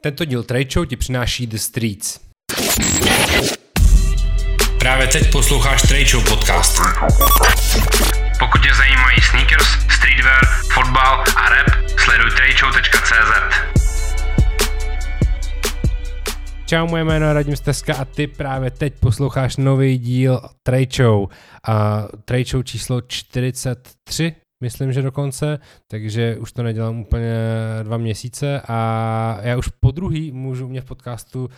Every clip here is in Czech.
Tento díl Trade Show ti přináší The Streets. Právě teď posloucháš Trade Show podcast. Pokud tě zajímají sneakers, streetwear, fotbal a rap, sleduj tradeshow.cz. Čau, moje jméno je Radim Steska a ty právě teď posloucháš nový díl Trade Show. A Trade Show číslo 43, myslím, že dokonce, takže už to nedělám úplně dva měsíce a já už po druhý můžu mě v podcastu uh,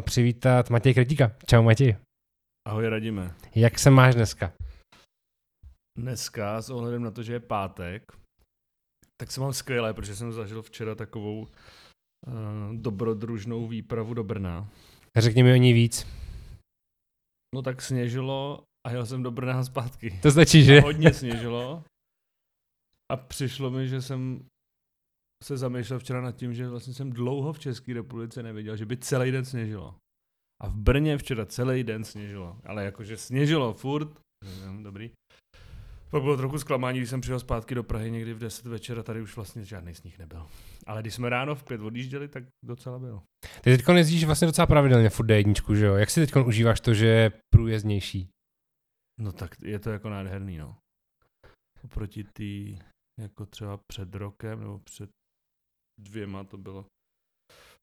přivítat Matěj Kretíka. Čau Matěj. Ahoj Radime. Jak se máš dneska? Dneska s ohledem na to, že je pátek, tak se mám skvěle, protože jsem zažil včera takovou uh, dobrodružnou výpravu do Brna. Řekni mi o ní víc. No tak sněžilo a jel jsem do Brna zpátky. To stačí, že? A hodně sněžilo. A přišlo mi, že jsem se zamýšlel včera nad tím, že vlastně jsem dlouho v České republice neviděl, že by celý den sněžilo. A v Brně včera celý den sněžilo. Ale jakože sněžilo furt. Dobrý. Pak bylo trochu zklamání, když jsem přijel zpátky do Prahy někdy v 10 večer a tady už vlastně žádný sníh nebyl. Ale když jsme ráno v pět odjížděli, tak docela bylo. Ty teď jezdíš vlastně docela pravidelně furt jedničku, že jo? Jak si teď užíváš to, že je průjezdnější? No tak je to jako nádherný, no. Oproti tý, jako třeba před rokem nebo před dvěma to bylo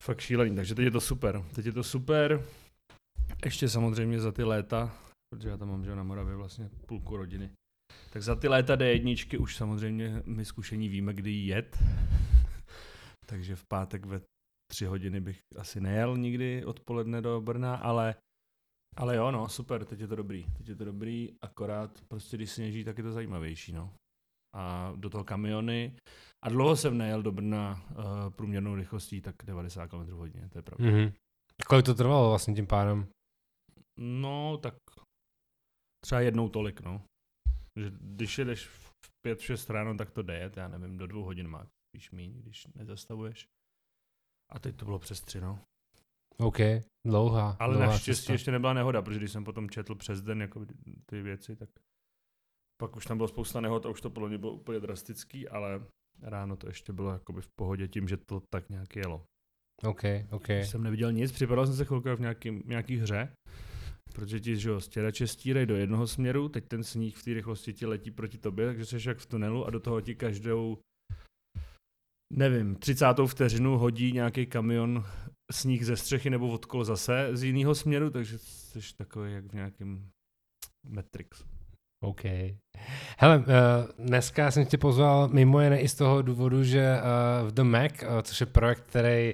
fakt šílený. Takže teď je to super. Teď je to super. Ještě samozřejmě za ty léta, protože já tam mám že na Moravě vlastně půlku rodiny. Tak za ty léta D1 už samozřejmě my zkušení víme, kdy jet. Takže v pátek ve tři hodiny bych asi nejel nikdy odpoledne do Brna, ale ale jo, no, super, teď je to dobrý. Teď je to dobrý, akorát prostě když sněží, tak je to zajímavější, no. A do toho kamiony. A dlouho jsem nejel do Brna uh, průměrnou rychlostí, tak 90 km hodině, to je pravda. Mm-hmm. Kolik to trvalo vlastně tím pádem? No, tak třeba jednou tolik, no. Že když jedeš v 5-6 ráno, tak to jde já nevím, do dvou hodin má spíš míň, když nezastavuješ. A teď to bylo přes tři, no. OK, dlouhá. Ale dlouhá naštěstí cesta. ještě nebyla nehoda, protože když jsem potom četl přes den jako ty věci, tak pak už tam bylo spousta nehod a už to podle mě bylo úplně drastický, ale ráno to ještě bylo jakoby v pohodě tím, že to tak nějak jelo. OK, OK. Když jsem neviděl nic, připadal jsem se chvilku v nějaký, nějaký hře, protože ti, že jo, stěrače stírají do jednoho směru, teď ten sníh v té rychlosti ti letí proti tobě, takže jsi jak v tunelu a do toho ti každou, nevím, 30. vteřinu hodí nějaký kamion sníh ze střechy nebo od kol zase z jiného směru, takže jsi takový jak v nějakém Matrix. OK. Hele, uh, dneska jsem tě pozval mimo jiné i z toho důvodu, že uh, v The Mac, uh, což je projekt, který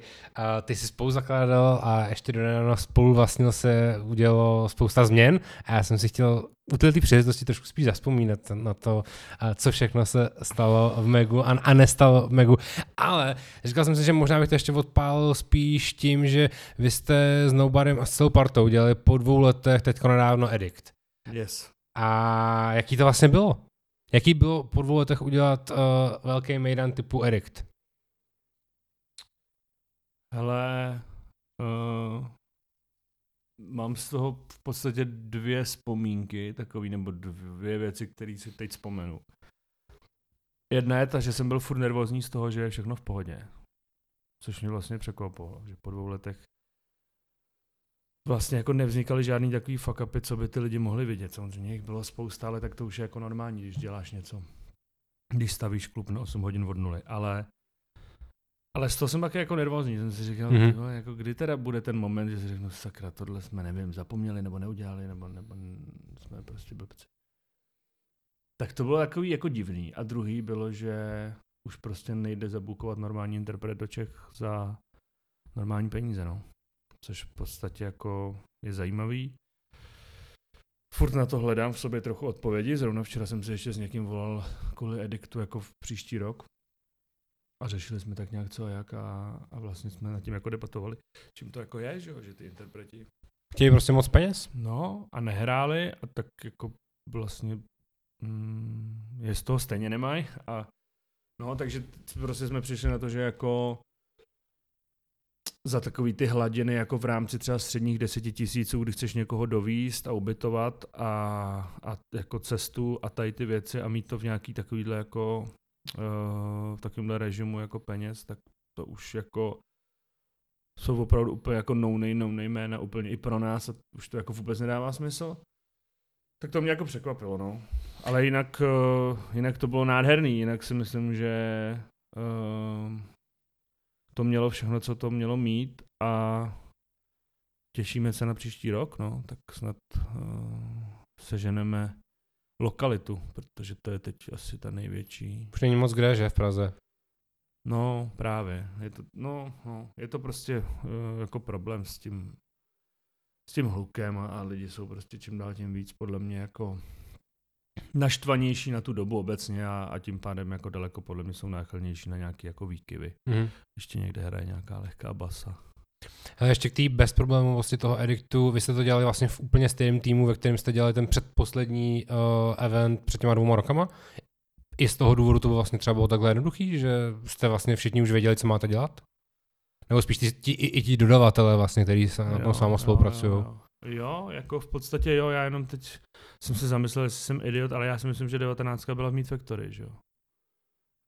ty si spolu zakládal a ještě do spolu vlastně se udělalo spousta změn a já jsem si chtěl u této příležitosti trošku spíš zaspomínat na to, co všechno se stalo v Megu a, a nestalo v Megu. Ale říkal jsem si, že možná bych to ještě odpálil spíš tím, že vy jste s Nobarem a s celou partou dělali po dvou letech teďko nedávno Edict. Yes. A jaký to vlastně bylo? Jaký bylo po dvou letech udělat uh, velký mejdan typu Edict? Hele, uh, mám z toho v podstatě dvě vzpomínky, takový, nebo dvě věci, které si teď vzpomenu. Jedna je ta, že jsem byl furt nervózní z toho, že je všechno v pohodě. Což mě vlastně překvapilo, že po dvou letech vlastně jako nevznikaly žádný takový fuck upy, co by ty lidi mohli vidět. Samozřejmě jich bylo spousta, ale tak to už je jako normální, když děláš něco. Když stavíš klub na 8 hodin od nuly. Ale, ale z toho jsem taky jako nervózní. Jsem si říkal, Mhm. mm-hmm. jako kdy teda bude ten moment, že si řeknu, sakra, tohle jsme, nevím, zapomněli nebo neudělali, nebo, nebo jsme prostě blbci. Tak to bylo takový jako divný. A druhý bylo, že už prostě nejde zabukovat normální interpret do Čech za normální peníze, no což v podstatě jako je zajímavý. Furt na to hledám v sobě trochu odpovědi, zrovna včera jsem se ještě s někým volal kvůli ediktu jako v příští rok a řešili jsme tak nějak co a jak a, a vlastně jsme nad tím jako debatovali, čím to jako je, že, jo, že ty interpreti Chtějí prostě moc peněz? No a nehráli a tak jako vlastně mm, je z toho stejně nemají a no takže prostě jsme přišli na to, že jako za takový ty hladiny jako v rámci třeba středních deseti tisíců, kdy chceš někoho dovíst a ubytovat a, a jako cestu a tady ty věci a mít to v nějaký takovýhle jako uh, v takovémhle režimu jako peněz, tak to už jako jsou opravdu úplně jako no name, no name jména, úplně i pro nás a už to jako vůbec nedává smysl. Tak to mě jako překvapilo, no. Ale jinak, uh, jinak to bylo nádherný, jinak si myslím, že uh, to mělo všechno, co to mělo mít a těšíme se na příští rok, no, tak snad uh, seženeme lokalitu, protože to je teď asi ta největší. Už není moc kde, že v Praze? No, právě. Je to, no, no, je to prostě uh, jako problém s tím, s tím hlukem a, a lidi jsou prostě čím dál tím víc podle mě jako naštvanější na tu dobu obecně a, a tím pádem jako daleko podle mě jsou náchylnější na nějaké jako výkyvy. Mhm. Ještě někde hraje nějaká lehká basa. Hele, ještě k té bezproblémovosti toho ediktu, vy jste to dělali vlastně v úplně stejném týmu, ve kterém jste dělali ten předposlední uh, event před těma dvouma rokama. I z toho důvodu to bylo vlastně třeba bylo takhle jednoduchý, že jste vlastně všichni už věděli, co máte dělat? Nebo spíš ti, ti, i, i ti dodavatelé vlastně, kteří se na tom s vámi spolupracují. Jo, jo. Jo, jako v podstatě jo, já jenom teď jsem se zamyslel, jestli jsem idiot, ale já si myslím, že 19 byla v Meat Factory, že jo.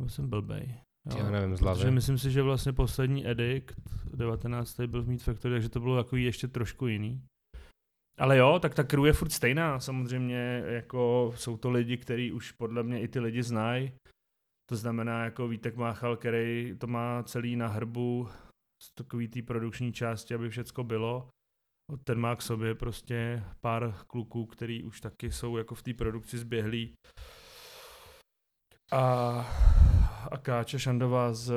Byl jsem blbej. Jo, Já nevím, z Protože myslím si, že vlastně poslední edikt, 19. byl v Meat Factory, takže to bylo takový ještě trošku jiný. Ale jo, tak ta crew je furt stejná. Samozřejmě jako jsou to lidi, kteří už podle mě i ty lidi znají. To znamená jako Vítek Máchal, který to má celý na hrbu z takový té produkční části, aby všecko bylo. Ten má k sobě prostě pár kluků, který už taky jsou jako v té produkci zběhlí. A, a Káča Šandová z,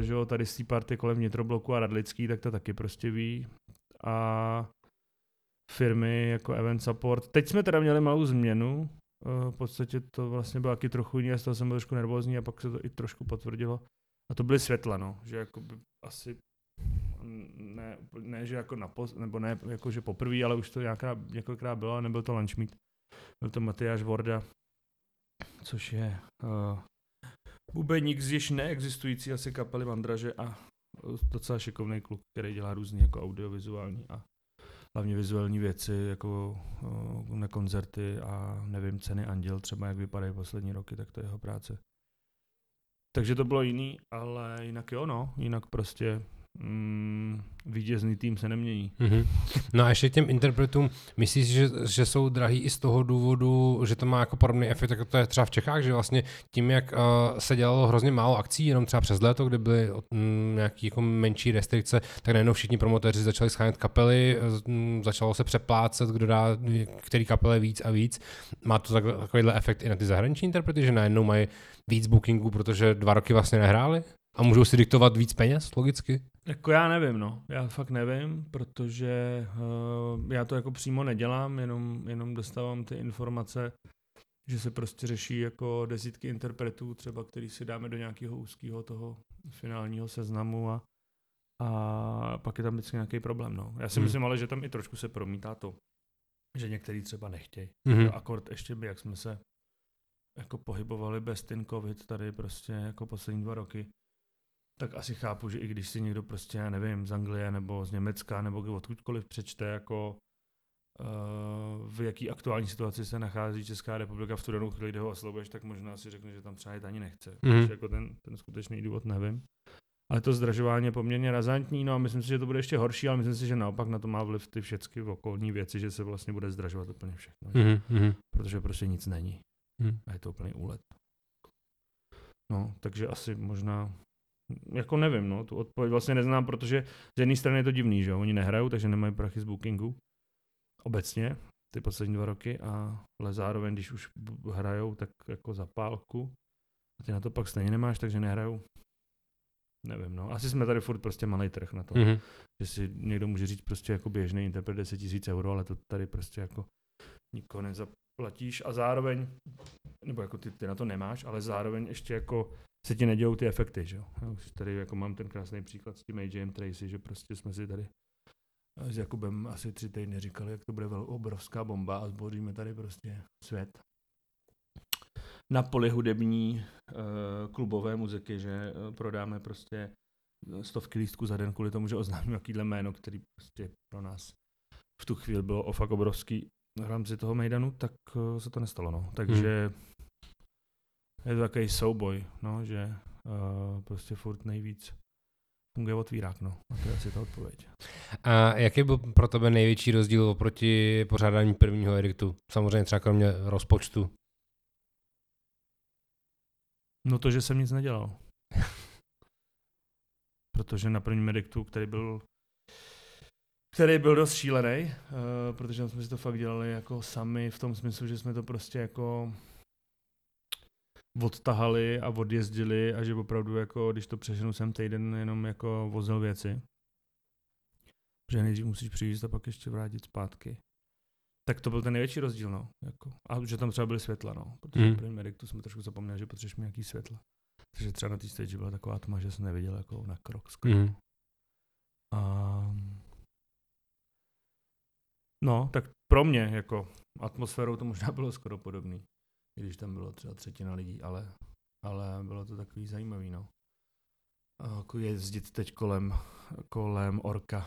že jo, tady z té party kolem Nitrobloku a Radlický, tak to taky prostě ví. A firmy jako Event Support. Teď jsme teda měli malou změnu, eh, v podstatě to vlastně bylo taky trochu jiný, a z toho jsem byl trošku nervózní a pak se to i trošku potvrdilo. A to byly světla, no, že jako by asi ne, ne, že jako napos, nebo ne, jako že poprvé, ale už to nějaká, několikrát bylo nebyl to lunch meet. Byl to Matyáš Vorda, což je uh, bubeník z již neexistující asi kapely Mandraže a eh, docela šikovný kluk, který dělá různý jako audiovizuální a hlavně vizuální věci, jako uh, na koncerty a nevím, ceny Anděl třeba, jak vypadají poslední roky, tak to je jeho práce. Takže to bylo jiný, ale jinak jo, no, jinak prostě mm, vítězný tým se nemění. Mhm. No a ještě těm interpretům, myslíš, že, že jsou drahý i z toho důvodu, že to má jako podobný efekt, jako to je třeba v Čechách, že vlastně tím, jak uh, se dělalo hrozně málo akcí, jenom třeba přes léto, kde byly mm, nějaké jako menší restrikce, tak najednou všichni promotéři začali schánět kapely, mm, začalo se přeplácet, kdo dá který kapele víc a víc. Má to tak, takovýhle efekt i na ty zahraniční interprety, že najednou mají víc bookingů, protože dva roky vlastně nehráli? A můžou si diktovat víc peněz, logicky? Jako já nevím, no. Já fakt nevím, protože uh, já to jako přímo nedělám, jenom, jenom dostávám ty informace, že se prostě řeší jako desítky interpretů, třeba který si dáme do nějakého úzkého toho finálního seznamu a, a pak je tam vždycky nějaký problém, no. Já si Hmm. myslím ale, že tam i trošku se promítá to, že některý třeba nechtějí. Jo, akord ještě by, jak jsme se jako pohybovali bez ten covid tady prostě jako poslední dva roky, tak asi chápu, že i když si někdo prostě, já nevím, z Anglie nebo z Německa nebo odkudkoliv přečte jako uh, v jaký aktuální situaci se nachází Česká republika v tu danou chvíli, kde ho oslovuješ, tak možná si řekne, že tam třeba jít ani nechce. Mm. Jako ten, ten skutečný důvod nevím. Ale to zdražování je poměrně razantní, no a myslím si, že to bude ještě horší, ale myslím si, že naopak na to má vliv ty všechny okolní věci, že se vlastně bude zdražovat úplně všechno. mhm. protože prostě nic není. Mhm. A je to úplný úlet. No, takže asi možná, jako nevím, no, tu odpověď vlastně neznám, protože z jedné strany je to divný, že jo, oni nehrajou, takže nemají prachy z bookingu, obecně, ty poslední dva roky, a, ale zároveň, když už hrajou, tak jako za pálku, a ty na to pak stejně nemáš, takže nehrajou. Nevím, no. Asi jsme tady furt prostě malý trh na to. Mhm. Že si někdo může říct prostě jako běžný interpret 10 000 euro, ale to tady prostě jako nikoho nezaplatíš a zároveň, nebo jako ty, ty na to nemáš, ale zároveň ještě jako se ti nedějou ty efekty, že už tady jako mám ten krásný příklad s tím AJM Tracy, že prostě jsme si tady eh, s Jakubem asi tři týdny říkali, jak to bude vel, obrovská bomba a zboříme tady prostě svět. Na poli hudební uh, klubové muziky, že uh, prodáme prostě stovky lístků za den kvůli tomu, že oznámím jakýhle jméno, který prostě pro nás v tu chvíli bylo o fakt obrovský v rámci toho Mejdanu, tak uh, se to nestalo, no. Takže je to takový souboj, no, že uh, prostě furt nejvíc funguje otvírák, no. A to je asi ta odpověď. A jaký byl pro tebe největší rozdíl oproti pořádání prvního ediktu? Samozřejmě třeba kromě rozpočtu. No to, že jsem nic nedělal. Protože na prvním ediktu, který byl který byl dost šílený, uh, protože jsme si to fakt dělali jako sami v tom smyslu, že jsme to prostě jako odtahali a odjezdili a že opravdu jako, když to přeženu jsem týden jenom jako vozil věci. Protože nejdřív musíš přijít a pak ještě vrátit zpátky. Tak to byl ten největší rozdíl, no. Jako. A že tam třeba byly světla, no. Protože mm. první Medic, to jsme trošku zapomněli, že potřebuješ nějaký světla. Takže třeba na té stage byla taková tma, že jsem neviděl jako na krok skoro. Mm. A... No, tak pro mě jako atmosférou to možná bylo skoro podobný když tam bylo třeba třetina lidí, ale, ale bylo to takový zajímavý, no. Jako jezdit teď kolem, kolem Orka,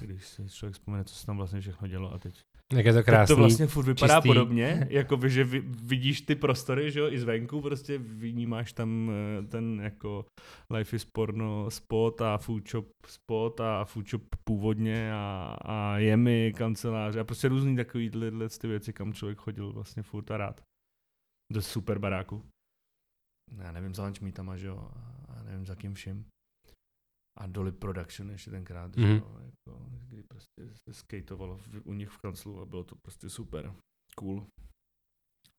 když si člověk vzpomene, co se tam vlastně všechno dělo a teď jak je to krásný. Tak to vlastně furt vypadá čistý. podobně, jakoby, že vidíš ty prostory, že jo, i zvenku, prostě vnímáš tam eh, ten jako Life is Porno spot a food shop spot a food shop původně a, a jemy, kanceláře a prostě různý takový ty věci, kam člověk chodil vlastně furt a rád do super baráku. Já nevím, za lunch že jo, a nevím za kým vším. A Dolly Production ještě tenkrát, mm-hmm. že mhm. jo, jako, kdy prostě se skateovalo u nich v kanclu a bylo to prostě super, cool.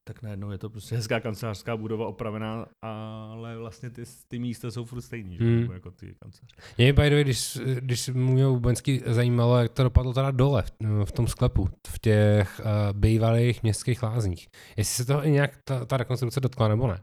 Tak najednou je to prostě hezká kancelářská budova opravená, ale vlastně ty, ty místa jsou furt stejný, že? Mm. jako ty kanceláře. Mě by the way, když, když mě Bubenský zajímalo, jak to dopadlo teda dole v, v tom sklepu, v těch uh, bývalých městských lázních. Jestli se toho i nějak ta, ta rekonstrukce dotkla nebo ne?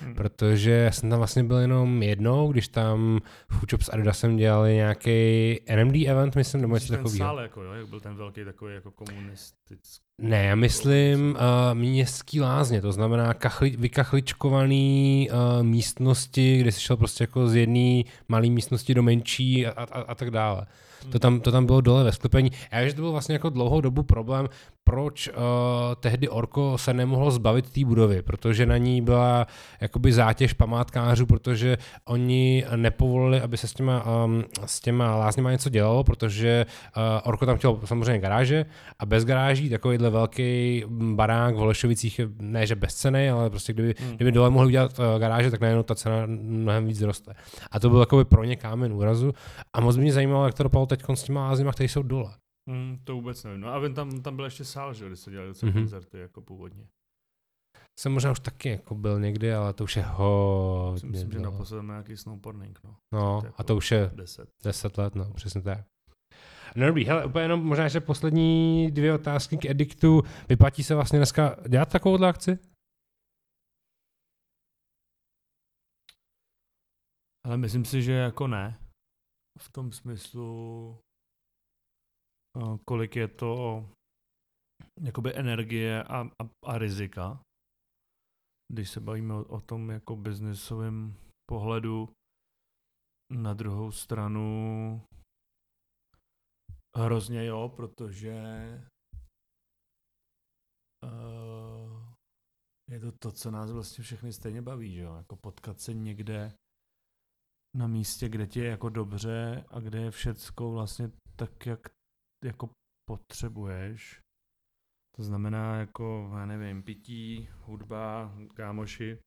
Hmm. Protože jsem tam vlastně byl jenom jednou, když tam Foodshop s Adidasem dělali nějaký NMD event, myslím, nebo něco takového. sál, jako, jo, jak byl ten velký takový jako komunistický. Ne, já myslím uh, městský lázně, to znamená kachli, vykachličkovaný uh, místnosti, kde se šel prostě jako z jedné malé místnosti do menší a, a, a tak dále. To tam, to tam bylo dole ve sklepení. Já vím, že to byl vlastně jako dlouhou dobu problém, proč uh, tehdy Orko se nemohlo zbavit té budovy, protože na ní byla jakoby zátěž památkářů, protože oni nepovolili, aby se s těma, um, s těma lázněma něco dělalo, protože uh, Orko tam chtěl samozřejmě garáže a bez garáží takovýhle velký barák v Holešovicích je ne, že bezcený, ale prostě kdyby, hmm. kdyby dole mohli udělat uh, garáže, tak najednou ta cena mnohem víc roste. A to byl takový pro ně kámen úrazu a moc mě zajímalo, jak to dopadlo teď s těma lázněma, které jsou dole. Mm, to vůbec nevím. No a tam, tam byl ještě sál, že, kde se dělali docela mm-hmm. koncerty jako původně. Jsem možná už taky jako byl někdy, ale to už je hodně. Myslím, že naposledy nějaký snowboarding, no. No, to a to už je 10. 10 let, no, přesně tak. No dobrý, hele, úplně jenom možná ještě poslední dvě otázky k Ediktu. Vyplatí se vlastně dneska dělat takovouhle akci? Ale myslím si, že jako ne. V tom smyslu, Eh, kolik je to jakoby energie a, a, a rizika. Když se bavíme o, o tom jako biznesovém pohledu, na druhou stranu hrozně jo, protože uh, je to to, co nás vlastně všechny stejně baví, že jo? Jako potkat se někde na místě, kde ti je jako dobře a kde je všecko vlastně tak, jak jako potřebuješ. To znamená jako, já nevím, pití, hudba, kámoši.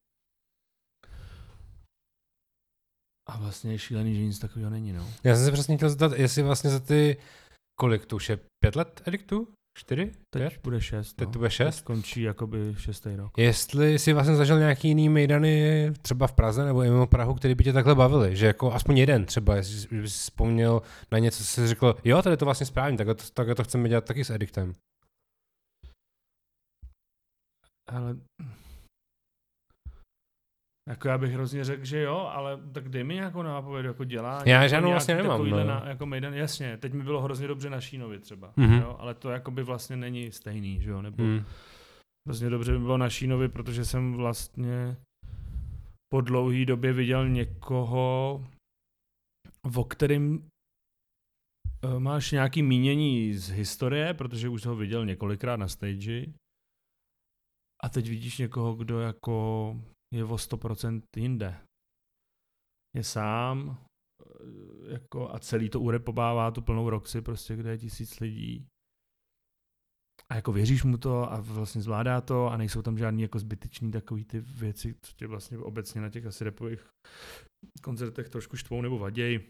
A vlastně je šílený, že nic takového není, no. Já jsem se přesně chtěl zeptat, jestli vlastně za ty, kolik to už je, pět let ediktu? Čtyři? Teď pět? bude šest. Teď no. to bude šest? Teď končí jakoby šestý rok. Jestli jsi vlastně zažil nějaký jiný mejdany třeba v Praze nebo i mimo Prahu, který by tě takhle bavili, že jako aspoň jeden třeba, jestli bys vzpomněl na něco, co jsi řekl, jo, tady je to vlastně správně, takhle to, takhle to chceme dělat taky s Ediktem. Ale jako já bych hrozně řekl, že jo, ale tak dej mi nějakou nápověd, jako dělá. Já žádnou vlastně nemám. No. Na, jako mejdan, jasně, teď mi bylo hrozně dobře na Šínovi třeba, mm-hmm. jo, ale to jako by vlastně není stejný, že jo, nebo mm. hrozně dobře by bylo na Šínovi, protože jsem vlastně po dlouhé době viděl někoho, o kterým eh, máš nějaký mínění z historie, protože už ho viděl několikrát na stage. A teď vidíš někoho, kdo jako je o 100% jinde. Je sám, jako a celý to urepovává tu plnou Roxy, prostě, kde je tisíc lidí. A jako věříš mu to a vlastně zvládá to a nejsou tam žádný jako zbytečný takový ty věci, co tě vlastně obecně na těch asi repových koncertech trošku štvou nebo vaděj.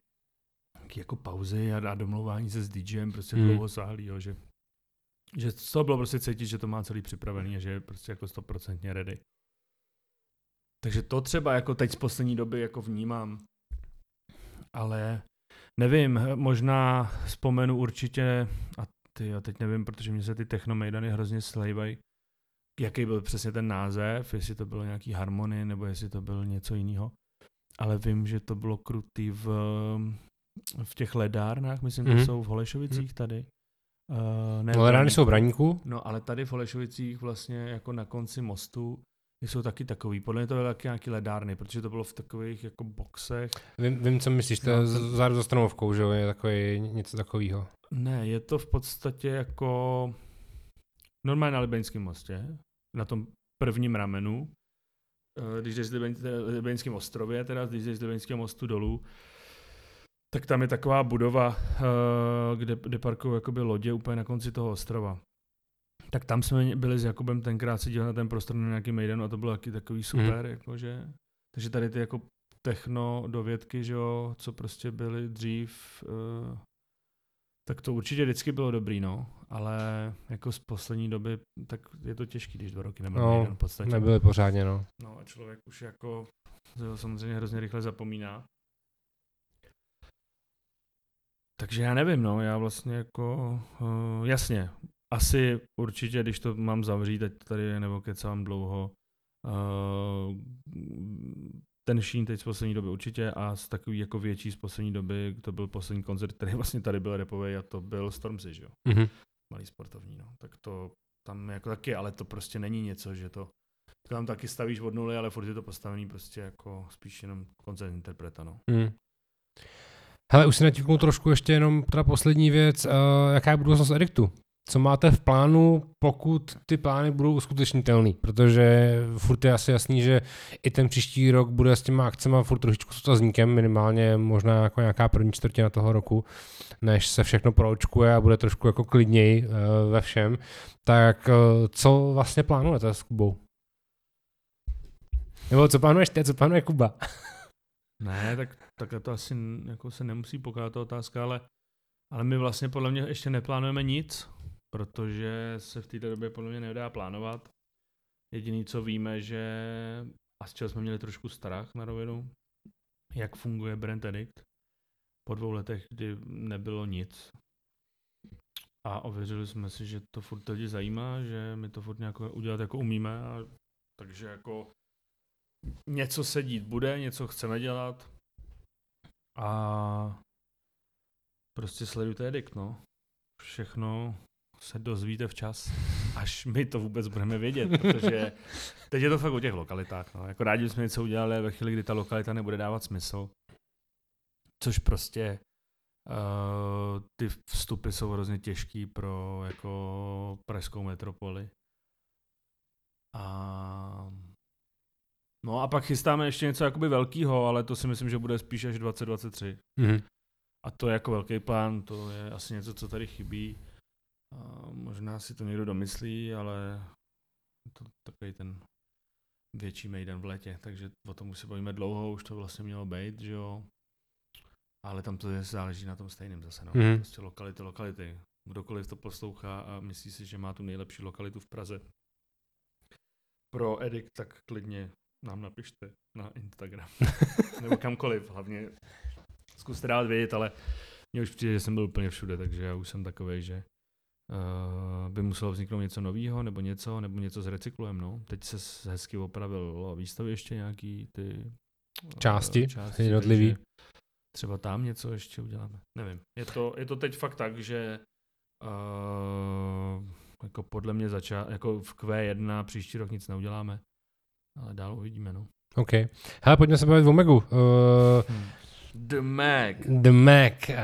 Taky jako pauzy a, a domlouvání se s DJem, prostě Hmm. dlouhosáhlý, jo, že že z toho bylo prostě cítit, že to má celý připravený a že je prostě jako stoprocentně ready. Takže to třeba jako teď z poslední doby jako vnímám. Ale nevím, možná vzpomenu určitě, a ty jo, teď nevím, protože mě se ty technomejdany hrozně slejvají, jaký byl přesně ten název, jestli to bylo nějaký harmonie, nebo jestli to byl něco jiného. Ale vím, že to bylo krutý v, v těch ledárnách, myslím, že Mhm. jsou v Holešovicích tady. Uh, ne No, Braníku. jsou v Braníku. No ale tady v Holešovicích vlastně jako na konci mostu jsou taky takový. Podle mě to byly taky nějaký ledárny, protože to bylo v takových jako boxech. Vím, vím, co myslíš, to No, je z- záru za stanovkou, že jo, je takový něco takového. Ne, je to v podstatě jako normálně na Libeňském mostě, na tom prvním ramenu, Eh, když jdeš z Libeňském ostrově, teda když jdeš z Libeňského mostu dolů, tak tam je taková budova, eh, kde, kde parkují jakoby lodě úplně na konci toho ostrova. Tak tam jsme byli s Jakubem tenkrát se dívat na ten prostor na nějaký Maidenu a to bylo taky takový super, mm. jakože. Takže tady ty jako techno dovědky, že jo, co prostě byly dřív, eh, tak to určitě vždycky bylo dobrý, no. Ale jako z poslední doby, tak je to těžký, když dva roky nebyl No, Maiden v podstatě. Nebyly pořádně, no. No a člověk už jako samozřejmě hrozně rychle zapomíná. Takže já nevím, no, já vlastně jako, uh, jasně, asi určitě, když to mám zavřít, ať tady nebo kecám dlouho, uh, ten Sheen teď z poslední doby určitě a z takový jako větší z poslední doby, to byl poslední koncert, který vlastně tady byl repový a to byl Stormzy, že jo, Mhm. malý sportovní, no, tak to tam jako taky, ale to prostě není něco, že to tam taky stavíš od nuly, ale furt je to postavený prostě jako spíš jenom koncert interpreta, no. Hmm. Hele, už si natíknu trošku ještě jenom ta poslední věc. Uh, jaká je budoucnost Edictu? Co máte v plánu, pokud ty plány budou uskutečnitelný? Protože furt je asi jasný, že i ten příští rok bude s těma akcemi furt trošičku s otazníkem, minimálně možná jako nějaká první čtvrtina toho roku, než se všechno proočkuje a bude trošku jako klidněji uh, ve všem. Tak uh, co vlastně plánujete s Kubou? Nebo co plánuješ ty, co plánuje Kuba? Ne, tak, tak to asi jako se nemusí pokládat ta otázka, ale, ale my vlastně podle mě ještě neplánujeme nic, protože se v této době podle mě nedá plánovat. Jediný, co víme, že a z čeho jsme měli trošku strach na rovinu, jak funguje Brand Addict po dvou letech, kdy nebylo nic. A ověřili jsme si, že to furt lidi zajímá, že my to furt nějak udělat jako umíme, a, takže jako něco se dít bude, něco chceme dělat a prostě sledujte Edict, no. Všechno se dozvíte včas, až my to vůbec budeme vědět, protože teď je to fakt o těch lokalitách, no. Jako rádi bychom něco udělali ve chvíli, kdy ta lokalita nebude dávat smysl, což prostě uh, ty vstupy jsou hrozně těžký pro jako pražskou metropoli. A No a pak chystáme ještě něco jakoby velkýho, ale to si myslím, že bude spíš až 2023. Mhm. A to je jako velký plán, to je asi něco, co tady chybí. A možná si to někdo domyslí, ale je to takový ten větší Maiden v létě, takže o tom už se bavíme dlouho, už to vlastně mělo být, že jo. Ale tam to je, záleží na tom stejném zase, no. Mhm. Prostě lokality, lokality. Kdokoliv to poslouchá a myslí si, že má tu nejlepší lokalitu v Praze pro Edik, tak klidně nám napište na Instagram. Nebo kamkoliv, hlavně zkuste dát vědět, ale mně už přijde, že jsem byl úplně všude, takže já už jsem takový, že uh, by muselo vzniknout něco nového, nebo něco, nebo něco zrecyklujeme. No. Teď se s- hezky opravilo výstaviště nějaký ty eh, Části, jednotlivý. takže Třeba tam něco ještě uděláme. Nevím. Je to, je to teď fakt tak, že uh, jako podle mě začá, jako v Q1 příští rok nic neuděláme, ale dál uvidíme, no. OK. Hele, pojďme se bavit o Megu. Uh, Hmm. The Mac. The Mac. Uh,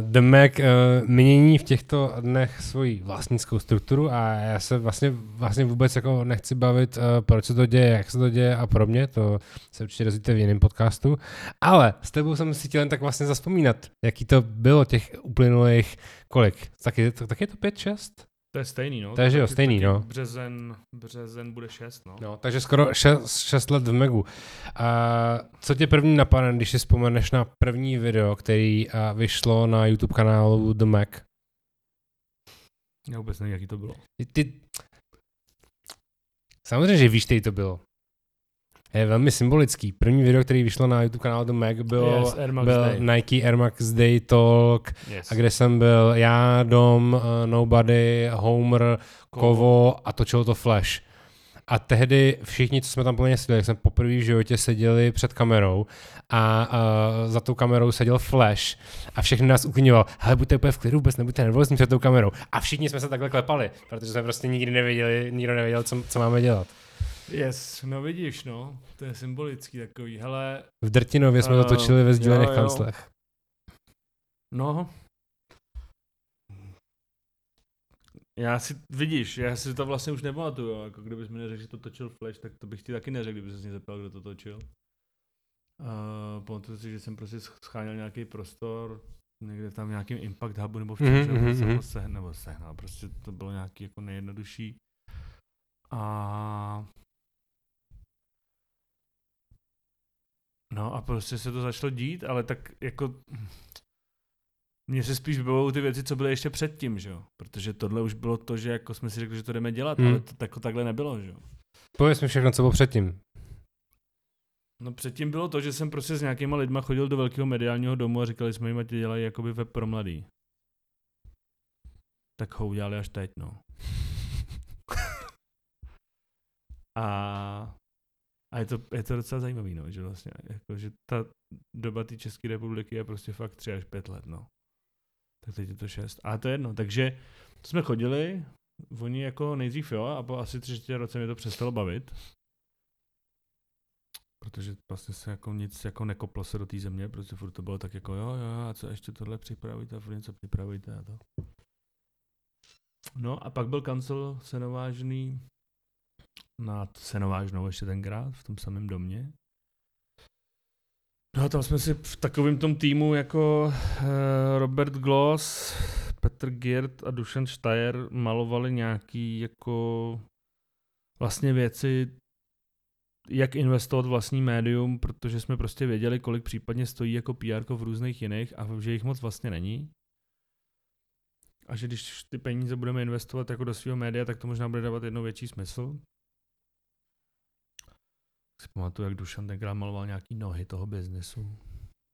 The Mac uh, mění v těchto dnech svoji vlastnickou strukturu a já se vlastně, vlastně vůbec jako nechci bavit, uh, proč se to děje, jak se to děje a pro mě, to se určitě dozvíte v jiném podcastu, ale s tebou jsem si chtěl jen tak vlastně zaspomínat, jaký to bylo těch uplynulých, kolik? Tak je, tak je to 5-6? To je stejný, no. Takže jo, stejný, taky no. Březen, březen bude 6, no. No, takže skoro 6, 6 let v Megu. A co tě první napadne, když si vzpomeneš na první video, který a, vyšlo na YouTube kanálu The Mac? Já vůbec nevím, jaký to bylo. Ty... Samozřejmě, že víš, který to bylo. Je velmi symbolický. První video, který vyšlo na YouTube kanálu The Mac, bylo, Yes, Air Max byl Day. Nike Air Max Day Talk, Yes. a kde jsem byl já, Dom, uh, Nobody, Homer, Kovo a točilo to Flash. A tehdy všichni, co jsme tam plně seděli, jak jsme poprvé v životě seděli před kamerou a uh, za tou kamerou seděl Flash a všechny nás uklidňoval, hele, buďte úplně v klidu, vůbec nebuďte nervózní před tou kamerou. A všichni jsme se takhle klepali, protože jsme prostě nikdy nevěděli, nikdo nevěděl, co, co máme dělat. Yes, no vidíš, no. To je symbolický takový. Hele, V Drtinově jsme to Eh, točili ve sdílených jo, jo. kanclech. no. Já si, vidíš, já si to vlastně už nepamatuju, jako kdybys mi neřekl, že to točil Flash, tak to bych ti taky neřekl, kdyby se mě zeptal, kdo to točil. Uh, pamatuju si, že jsem prostě scháněl nějaký prostor, někde tam v nějakým Impact Hubu nebo v čem Mhm, jsem mhm, mm-hmm, mhm. sehnal, nebo sehnal, prostě to bylo nějaký jako nejjednodušší. A No a prostě se to začalo dít, ale tak jako mně se spíš vybavou ty věci, co byly ještě předtím, že jo? Protože tohle už bylo to, že jako jsme si řekli, že to jdeme dělat, Hmm. ale to jako takhle nebylo, že jo? Pověz mi všechno, co bylo předtím. No předtím bylo to, že jsem prostě s nějakýma lidma chodil do velkého mediálního domu a říkali jsme jim, ať dělají jakoby web pro mladý. Tak ho udělali až teď, no. a a je to, je to docela zajímavý, no, že vlastně, jako, že ta doba té České republiky je prostě fakt 3 až 5 let, no. Tak teď je to 6. A to je jedno, takže jsme chodili, oni jako nejdřív jo, a po asi tři roce mě to přestalo bavit. Protože vlastně se jako nic jako nekoplo se do té země, protože furt to bylo tak jako jo, jo, a co ještě tohle připravíte, a furt něco připravíte a to. No a pak byl kancel senovážný nad Senovážnou ještě tenkrát, v tom samém domě. No a tam jsme si v takovém tom týmu jako eh, Robert Gloss, Petr Giert a Dušan Steyer malovali nějaký jako vlastně věci, jak investovat vlastní médium, protože jsme prostě věděli, kolik případně stojí jako PR v různých jiných a že jich moc vlastně není. A že když ty peníze budeme investovat jako do svého média, tak to možná bude dávat jednou větší smysl. Si pamatuju, jak Dušan tenkrát maloval nějaký nohy toho biznesu.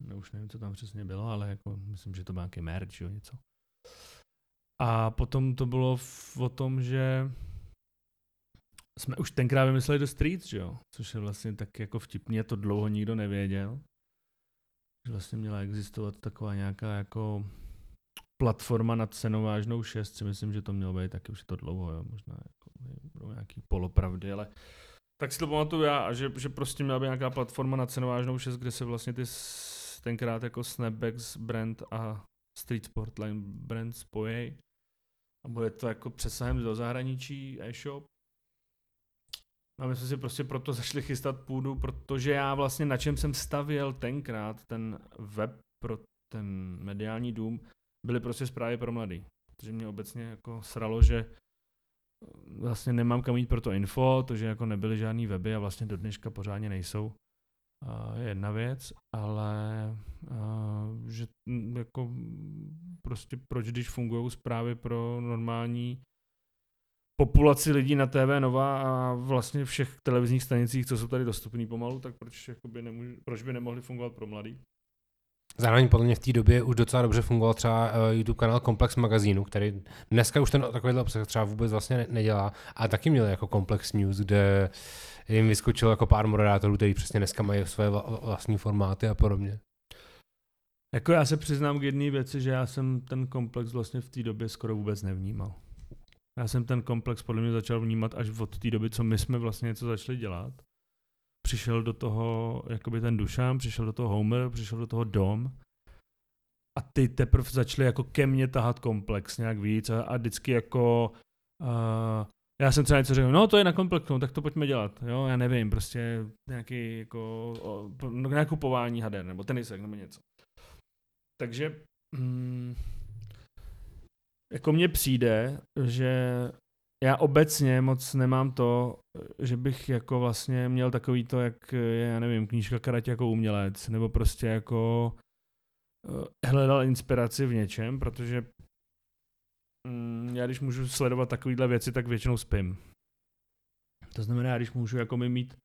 No, už nevím, co tam přesně bylo, ale jako myslím, že to byl nějaký merch, jo, něco. A potom to bylo v, o tom, že jsme už tenkrát vymysleli do Streets, že jo? Což je vlastně tak jako vtipně, to dlouho nikdo nevěděl. Že vlastně měla existovat taková nějaká jako platforma nad cenou vážnou 6, si myslím, že to mělo být taky už to dlouho, jo? možná jako, nějaký polopravdy, ale tak si to pamatuju já, a že, že prostě měla být nějaká platforma na cenovážnou 6, kde se vlastně ty tenkrát jako Snapbacks brand a Street Sportline brand spojí. A bude to jako přesahem do zahraničí e-shop. A my jsme si prostě proto začali chystat půdu, protože já vlastně na čem jsem stavěl tenkrát ten web pro ten mediální dům, byly prostě zprávy pro mladý. Protože mě obecně jako sralo, že vlastně nemám kam jít pro to info, to, že jako nebyly žádný weby a vlastně do dneška pořádně nejsou, je jedna věc, ale že jako prostě proč, když fungují zprávy pro normální populaci lidí na TV Nova a vlastně všech televizních stanicích, co jsou tady dostupný pomalu, tak proč, jakoby nemůž, proč by nemohli fungovat pro mladý? Zároveň podle mě v té době už docela dobře fungoval třeba uh, YouTube kanál Komplex magazínu, který dneska už ten takovýhle obsah třeba vůbec vlastně ne- nedělá, a taky měl jako Komplex News, kde jim vyskočilo jako pár moderátorů, kteří přesně dneska mají své vla- vlastní formáty a podobně. Jako já se přiznám k jedné věci, že já jsem ten komplex vlastně v té době skoro vůbec nevnímal. Já jsem ten komplex podle mě začal vnímat až od té doby, co my jsme vlastně něco začali dělat. Přišel do toho, jakoby ten Dušan, přišel do toho Homer, přišel do toho Dom a ty teprve začali jako ke mně tahat komplex nějak víc a, a vždycky jako uh, já jsem třeba něco řekl, no to je na komplexu, tak to pojďme dělat, jo, já nevím, prostě nějaký jako, o, no, nakupování hader, nebo tenisek, nebo něco. Takže, mm, jako mně přijde, že já obecně moc nemám to, že bych jako vlastně měl takový to, jak je, já nevím, knížka karate jako umělec, nebo prostě jako eh, hledal inspiraci v něčem, protože mm, já když můžu sledovat takovýhle věci, tak většinou spím. To znamená, já když můžu jako mi mít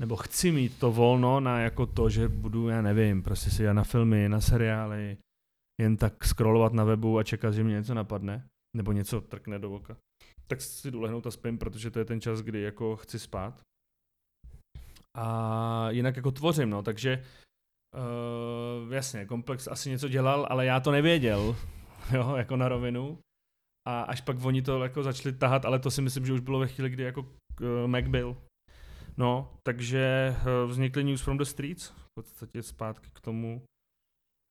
nebo chci mít to volno na jako to, že budu, já nevím, prostě si na filmy, na seriály, jen tak scrollovat na webu a čekat, že mě něco napadne, nebo něco trkne do oka, tak si jdu lehnout a spím, protože to je ten čas, kdy jako chci spát. A jinak jako tvořím, no, takže uh, jasně, komplex asi něco dělal, ale já to nevěděl, jo, jako na rovinu. A až pak oni to jako začali tahat, ale to si myslím, že už bylo ve chvíli, kdy jako uh, Mac byl. No, takže uh, vznikly News from the Streets, v podstatě zpátky k tomu.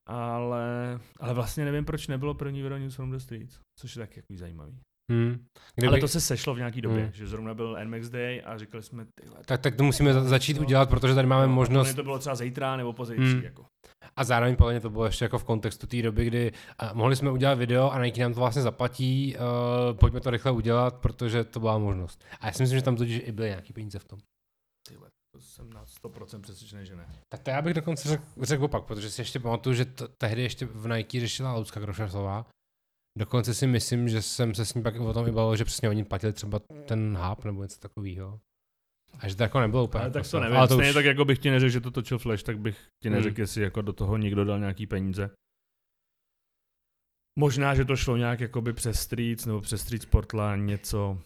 Ale, ale vlastně nevím, proč nebylo první video News from the Streets, což je taky jako zajímavý. Hmm. Kdyby... Ale to se sešlo v nějaký době, hmm. že zrovna byl NMAX Day a říkali jsme... Ty, tak, tak to musíme začít udělat, protože tady máme no, možnost... To bylo třeba zítra nebo pozítří. Hmm. Jako. A zároveň podle mě to bylo ještě jako v kontextu té doby, kdy uh, mohli jsme udělat video a Nike nám to vlastně zaplatí, uh, pojďme to rychle udělat, protože to byla možnost. A já si myslím, že tam totiž i byly nějaký peníze v tom. Tyhle, to jsem na 100% přesvědčený, že ne. Tak to já bych dokonce řekl řek opak, protože si ještě pamatuju, že to, tehdy ještě v Nike řešila Lucka Grošasová Dokonce si myslím, že jsem se s ní pak o tom i bavil, že přesně oni platili třeba ten hub nebo něco takového. A že to jako nebylo úplně. Ale tak to nevím, ale to už... tak jako bych ti neřekl, že to točil Flash, tak bych ti neřekl, hmm. jestli jako do toho někdo dal nějaký peníze. Možná, že to šlo nějak jakoby přes Streets nebo přes Street Sportland něco.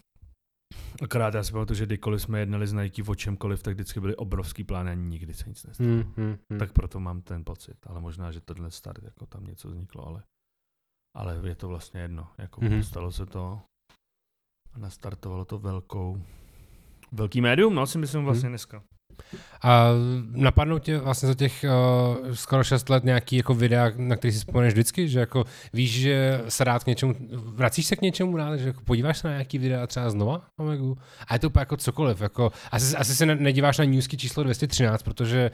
Akorát já si pamatuju, že kdykoliv jsme jednali s Nike o čemkoliv, tak vždycky byly obrovský plány a nikdy se nic nestalo. Hmm, hmm, hmm. Tak proto mám ten pocit. Ale možná, že tenhle start jako tam něco vzniklo, ale ale je to vlastně jedno. Jako mm-hmm. stalo se to a nastartovalo to velkou, velký médium, no si myslím vlastně mm. dneska. A napadnou tě vlastně za těch uh, skoro 6 let nějaký jako videa, na který si vzpomeneš vždycky, že jako víš, že se rád k něčemu, vracíš se k něčemu rád, že jako podíváš se na nějaký videa třeba znova na Megu a je to úplně jako cokoliv, jako asi, asi se nedíváš na newsky číslo 213, protože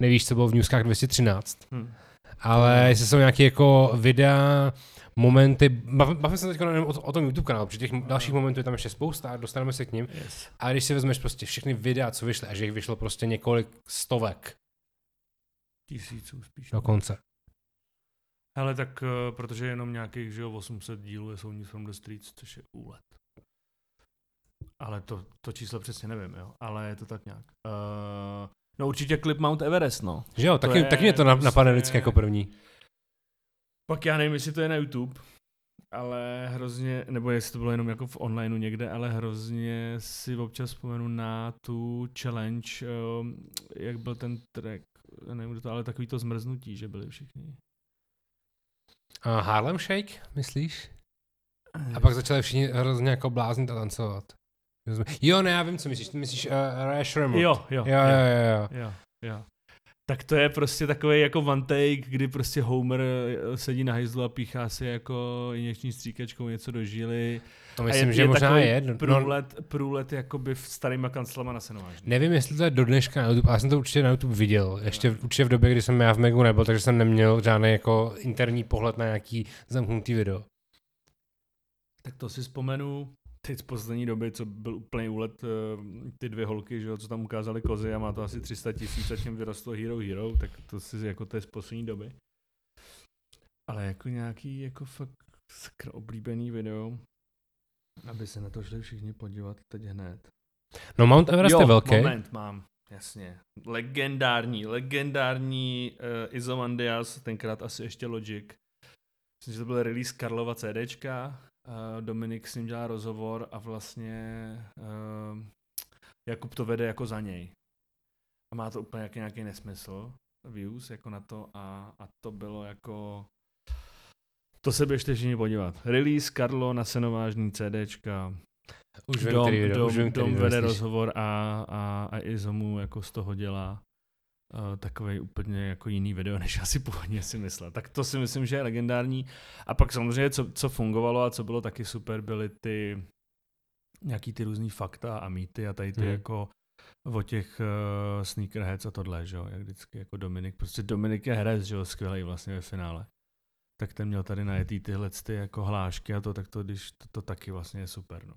nevíš, co bylo v newskách 213. Hmm. Ale jestli jsou nějaké jako videa, momenty, bavíme se teď o, o tom YouTube kanálu, protože těch dalších momentů je tam ještě spousta a dostaneme se k ním. Yes. A když si vezmeš prostě všechny videa, co vyšly, a že jich vyšlo prostě několik stovek. Tisíců spíš. Dokonce. Ale tak, uh, protože jenom nějakých, že jo, 800 dílů je Sony from the Streets, což je úlet. Ale to, to číslo přesně nevím, jo. Ale je to tak nějak. Uh, no určitě klip Mount Everest, no. Že jo, taky, taky mě to prostě... napadne vždycky jako první. Pak já nevím, jestli to je na YouTube, ale hrozně, nebo jestli to bylo jenom jako v onlineu někde, ale hrozně si občas vzpomenu na tu challenge, um, jak byl ten track, nevím to, ale takový to zmrznutí, že byli všichni. Uh, Harlem Shake, myslíš? A pak začali všichni hrozně jako bláznit a tancovat. Jo, ne, já vím, co myslíš. Ty myslíš uh, Rash Remote. Jo, jo, jo, jo, jo, jo. jo, jo tak to je prostě takový jako one take, kdy prostě Homer eh, sedí na hajzlu a píchá si jako injekční stříkačkou něco do žily. To myslím, je, že je možná je. No, průlet, průlet jakoby v starýma kanclama na senovážní. Nevím, jestli to je do dneška na YouTube, ale já jsem to určitě na YouTube viděl. Ještě určitě v době, kdy jsem já v Megu nebyl, takže jsem neměl žádný jako interní pohled na nějaký zamknutý video. Tak to si vzpomenu, teď z poslední doby, co byl úplný úlet, eh, ty dvě holky, že jo, co tam ukázali kozy a má to asi 300 tisíc a tím vyrostlo Hero Hero, tak to si jako to je z poslední doby. Ale jako nějaký jako fakt skr oblíbený video, aby se na to šli všichni podívat teď hned. No Mount Everest jo, je velký. moment mám, jasně. Legendární, legendární uh, Izomandias, tenkrát asi ještě Logic. Myslím, že to byl release Karlova CDčka, Dominik s ním dělá rozhovor a vlastně uh, Jakub to vede jako za něj. A má to úplně nějaký, nějaký nesmysl, views jako na to a, a to bylo jako to se běžte všichni podívat. Release Karlo na senovážní CDčka. Už vím, Dom, který video, Dom, už vím, který Dom vede rozhovor a, a, a Izomu jako z toho dělá uh, takový úplně jako jiný video, než asi původně si myslel. Tak to si myslím, že je legendární. A pak samozřejmě, co, co fungovalo a co bylo taky super, byly ty nějaký ty různý fakta a mýty a tady ty Hmm. jako o těch uh, sneakerheads a tohle, že jo, jak vždycky jako Dominik, prostě Dominik je herec, že jo, skvělý vlastně ve finále. Tak ten měl tady najetý tyhle ty jako hlášky a to, tak to, když to, to taky vlastně je super, no.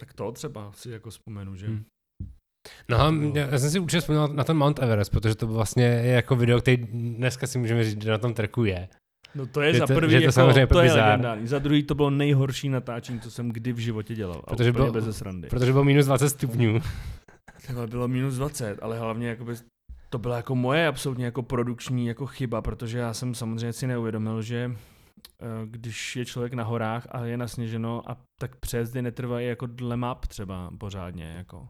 Tak to třeba si jako vzpomenu, že? Hmm. No a já jsem si určitě vzpomněl na ten Mount Everest, protože to vlastně je jako video, který dneska si můžeme říct, že na tom tracku je. No to je Že za to- prvý, že to jako, samozřejmě to je bizár. legendární. Za druhý to bylo nejhorší natáčení, co jsem kdy v životě dělal. Protože bylo- bez srandy. Protože bylo minus 20 stupňů. Třeba bylo minus 20, ale hlavně jakoby, to byla jako moje absolutně jako produkční jako chyba, protože já jsem samozřejmě si neuvědomil, že eh, když je člověk na horách a je nasněženo, a tak přejezdy netrvají jako dle map třeba pořádně. Jako.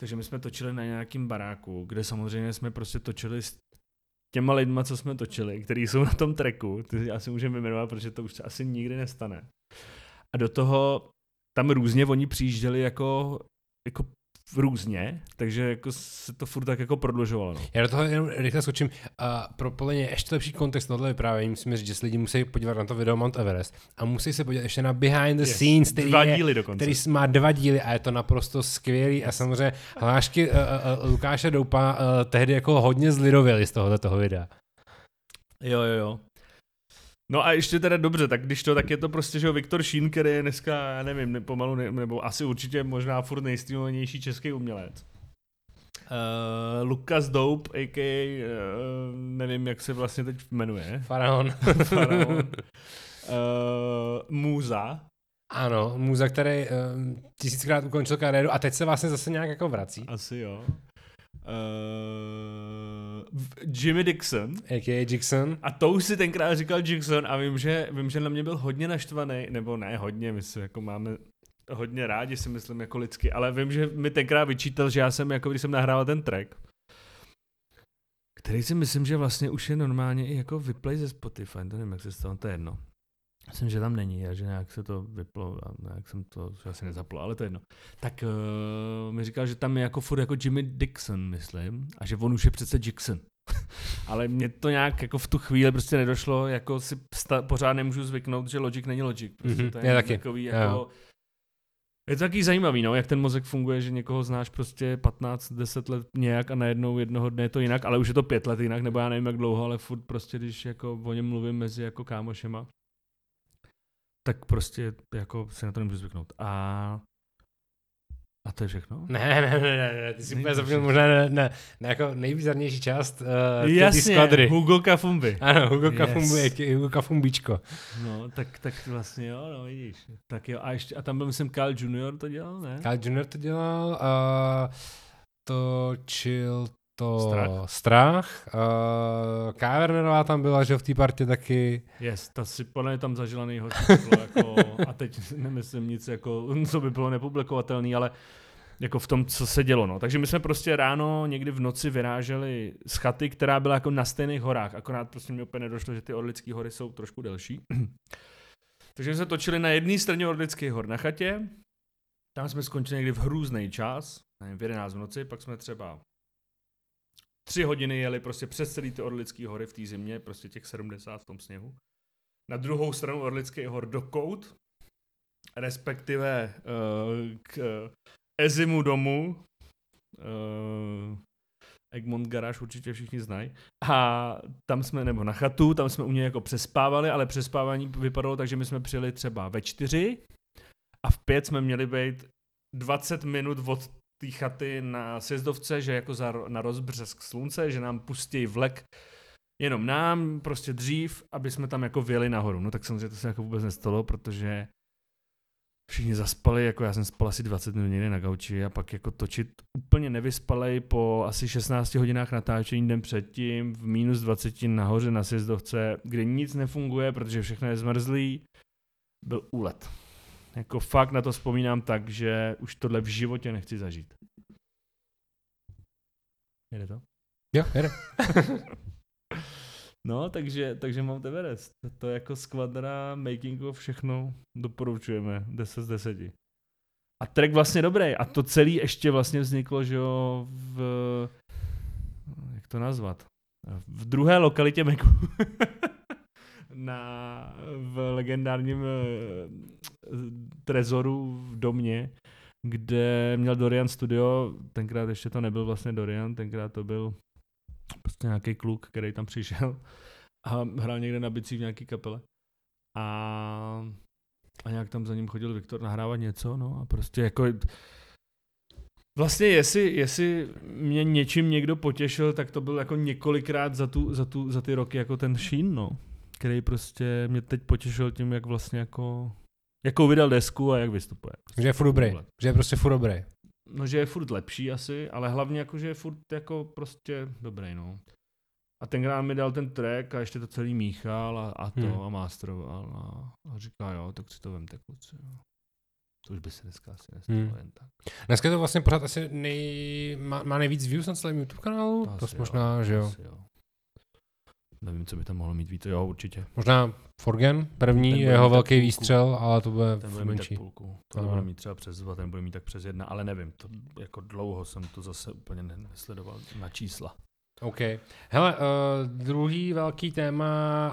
Takže my jsme točili na nějakým baráku, kde samozřejmě jsme prostě točili s těma lidma, co jsme točili, který jsou na tom treku, ty já si můžeme vyjmenovat, protože to už se asi nikdy nestane. A do toho tam různě oni přijížděli jako, jako různě, takže jako se to furt tak jako prodlužovalo. No. Já do toho jenom rychle skočím. A pro Poleně ještě lepší kontext tohle vyprávění musím říct, že se lidi musí podívat na to video Mount Everest a musí se podívat ještě na behind the Yes. scenes, který, Dva je, díly dokonce. který má dva díly a je to naprosto skvělý a samozřejmě hlášky uh, uh, Lukáše Doupa uh, tehdy jako hodně zlidověly z tohoto toho videa. Jo, jo, jo. No a ještě teda dobře, tak když to, tak je to prostě, že jo, Viktor Šín, který je dneska, já nevím, ne, pomalu, ne, nebo asi určitě možná furt nejstreamovanější český umělec. Uh, Lukas Dope, a.k.a. Uh, nevím, jak se vlastně teď jmenuje. Faraon. Faraon. uh, Můza. ano, muza, který um, tisíckrát ukončil kariéru a teď se vlastně zase nějak jako vrací. Asi jo. Uh, Jimmy Dixon. A.k.a. Jackson. A to už si tenkrát říkal Jackson a vím, že, vím, že na mě byl hodně naštvaný, nebo ne hodně, my se jako máme hodně rádi, si myslím, jako lidsky, ale vím, že mi tenkrát vyčítal, že já jsem, jako když jsem nahrával ten track, který si myslím, že vlastně už je normálně i jako vyplay ze Spotify, to nevím, jak se stalo, to je jedno. Myslím, že tam není a že nějak se to vyplo a nějak jsem to že asi nezaplo, ale to je jedno. Tak uh, mi říkal, že tam je jako furt jako Jimmy Dixon, myslím, a že on už je přece Jackson. ale mě to nějak jako v tu chvíli prostě nedošlo, jako si sta- pořád nemůžu zvyknout, že Logic není Logic. Prostě Mhm, to já taky. Takový Jo. jako, je to taky zajímavý, no, jak ten mozek funguje, že někoho znáš prostě 15-10 let nějak a najednou jednoho dne je to jinak, ale už je to pět let jinak, nebo já nevím jak dlouho, ale furt prostě, když jako o něm mluvím mezi jako kámošema, tak prostě jako si na to nemůžu zvyknout. A, a to je všechno? Ne, ne, ne, ne, ne, ty si úplně zapomněl možná na, na, na jako nejbizarnější část uh, té Jasně, skvadry. Hugo Kafumbi. Ano, Hugo Yes. Kafumbu, yes. Hugo Kafumbíčko. No, tak, tak vlastně jo, no vidíš. Tak jo, a, ještě, a tam byl, myslím, Carl Junior to dělal, ne? Kyle Junior to dělal, uh, točil to Strach. Strach. Uh, Kavernerová tam byla, že v té partě taky. Yes, ta si podle mě tam zažila nejhorší. jako, a teď nemyslím nic, jako, co by bylo nepublikovatelné, ale jako v tom, co se dělo. No. Takže my jsme prostě ráno někdy v noci vyráželi z chaty, která byla jako na stejných horách, akorát prostě mi úplně nedošlo, že ty Orlické hory jsou trošku delší. Takže jsme se točili na jedné straně Orlických hor na chatě, tam jsme skončili někdy v hrůzný čas, nevím, v 11 v noci, pak jsme třeba tři hodiny jeli prostě přes celý ty Orlické hory v té zimě, prostě těch 70 v tom sněhu. Na druhou stranu Orlických hor do Kout, respektive uh, k uh, Ezimu domu, uh, Egmont Garage určitě všichni znají. A tam jsme, nebo na chatu, tam jsme u něj jako přespávali, ale přespávání vypadalo tak, že my jsme přijeli třeba ve čtyři a v pět jsme měli být 20 minut od té chaty na sjezdovce, že jako za, na rozbřesk slunce, že nám pustí vlek jenom nám, prostě dřív, aby jsme tam jako vyjeli nahoru. No tak samozřejmě to se jako vůbec nestalo, protože všichni zaspali, jako já jsem spal asi 20 minut někde na gauči a pak jako točit úplně nevyspalej po asi 16 hodinách natáčení den předtím v minus 20 nahoře na sjezdovce, kde nic nefunguje, protože všechno je zmrzlý, byl úlet. Jako fakt na to vzpomínám tak, že už tohle v životě nechci zažít. Jede to? Jo, jede. No, takže, takže mám Everest. To je jako skvadra, making of, všechno doporučujeme. 10 z 10. A track vlastně dobrý. A to celé ještě vlastně vzniklo, že jo, v... Jak to nazvat? V druhé lokalitě Meku. na, v legendárním trezoru v domě, kde měl Dorian studio, tenkrát ještě to nebyl vlastně Dorian, tenkrát to byl prostě nějaký kluk, který tam přišel a hrál někde na bicí v nějaký kapele. A, a nějak tam za ním chodil Viktor nahrávat něco, no a prostě jako Vlastně jestli, jestli mě něčím někdo potěšil, tak to byl jako několikrát za, tu, za, tu, za ty roky jako ten Sheen, no. Který prostě mě teď potěšil tím, jak vlastně jako jakou vydal desku a jak vystupuje. Že je furt dobrý, že je prostě furt dobrý. No, že je furt lepší asi, ale hlavně jako, že je furt jako prostě dobrý, no. A tenkrát mi dal ten track a ještě to celý míchal a, a to hmm. a masteroval a, a říká, jo, tak si to vemte kluci. Jo. To už by se dneska asi nestalo hmm. jen tak. Dneska je to vlastně pořád asi nej, má, má nejvíc views na celém YouTube kanálu? To, to možná, jo, že jo. jo. Nevím, co by tam mohlo mít víc, jo, určitě. Možná Forgen, první, jeho velký půlku. výstřel, ale to bude ten bude menší. Mít půlku. To bude mít třeba přes dva, ten bude mít tak přes jedna, ale nevím, to jako dlouho jsem to zase úplně nesledoval na čísla. OK. Hele, uh, druhý velký téma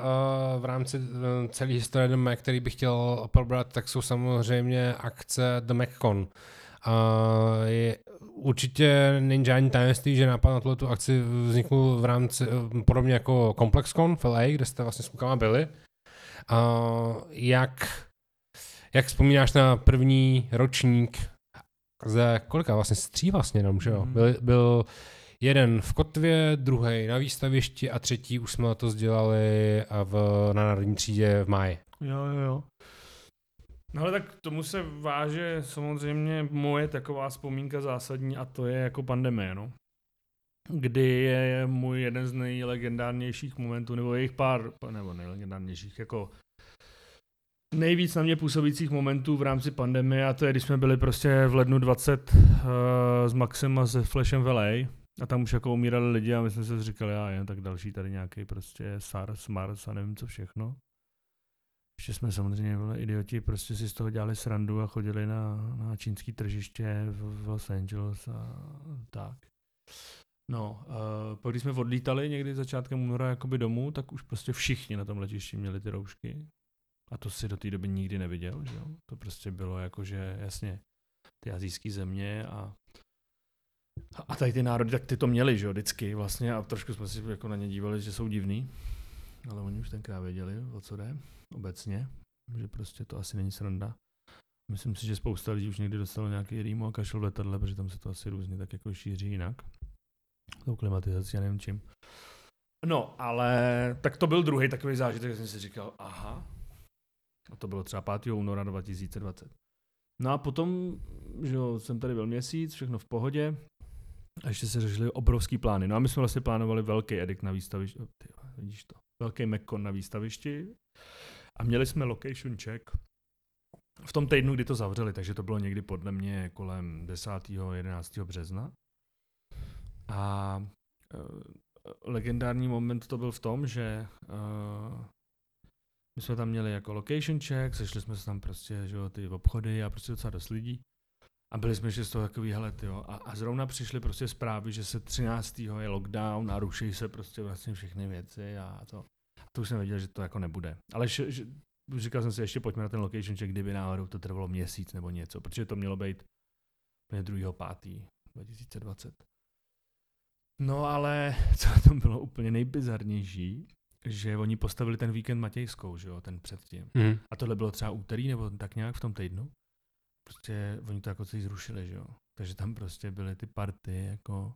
uh, v rámci uh, celé historie The Mac, který bych chtěl probrat, tak jsou samozřejmě akce The MacCon. Uh, je, určitě není žádný tajemství, že nápad na tuto akci vznikl v rámci, uh, podobně jako ComplexCon v LA, kde jste vlastně s klukama byli. Uh, jak, jak vzpomínáš na první ročník ze kolika vlastně? Z tří vlastně jenom, že jo? Mm. Byl, byl jeden v Kotvě, druhý na výstavišti a třetí už jsme to sdělali v, na národní třídě v máji. Jo, jo, jo. No ale tak tomu se váže samozřejmě moje taková vzpomínka zásadní a to je jako pandemie, no. Kdy je můj jeden z nejlegendárnějších momentů, nebo jejich pár, nebo nejlegendárnějších, jako nejvíc na mě působících momentů v rámci pandemie a to je, když jsme byli prostě v lednu 20 uh, s Maxem a se Flashem v LA a tam už jako umírali lidi a my jsme si říkali, já jen tak další tady nějaký prostě SARS, MARS a nevím co všechno. Ještě jsme samozřejmě byli idioti, prostě si z toho dělali srandu a chodili na, na čínský tržiště v, v Los Angeles a tak. No, uh, pak když jsme odlítali někdy začátkem února jakoby domů, tak už prostě všichni na tom letišti měli ty roušky. A to si do té doby nikdy neviděl, že jo? To prostě bylo jako, že jasně, ty azijské země a a tady ty národy, tak ty to měli, že jo, vždycky vlastně a trošku jsme si jako na ně dívali, že jsou divný, ale oni už tenkrát věděli, o co jde obecně, že prostě to asi není sranda. Myslím si, že spousta lidí už někdy dostalo nějaký rýmu a kašel v letadle, protože tam se to asi různě tak jako šíří jinak. Tou klimatizací, já nevím čím. No, ale tak to byl druhý takový zážitek, jsem si říkal, aha, a to bylo třeba 5. února 2020. No a potom, že jo, jsem tady byl měsíc, všechno v pohodě, a ještě se řešili obrovský plány. No a my jsme vlastně plánovali velký edik na výstavišti. Vidíš to. Velký Mekon na výstavišti. A měli jsme location check v tom týdnu, kdy to zavřeli, takže to bylo někdy podle mě kolem 10. 11. března. A uh, legendární moment to byl v tom, že uh, my jsme tam měli jako location check, sešli jsme se tam prostě, že jo, ty obchody a prostě docela dost lidí. A byli jsme ještě z toho takový, hele, jo. A, a zrovna přišly prostě zprávy, že se 13. je lockdown a ruší se prostě vlastně všechny věci a to. To už jsem věděl, že to jako nebude. Ale že, že, říkal jsem si, ještě pojďme na ten location check, kdyby náhodou to trvalo měsíc nebo něco, protože to mělo být 2. 5. 2020. No ale co tam bylo úplně nejbizarnější, že oni postavili ten víkend Matějskou, že jo, ten předtím. Mm. A tohle bylo třeba úterý nebo tak nějak v tom týdnu prostě oni to jako celý zrušili, že jo. Takže tam prostě byly ty party jako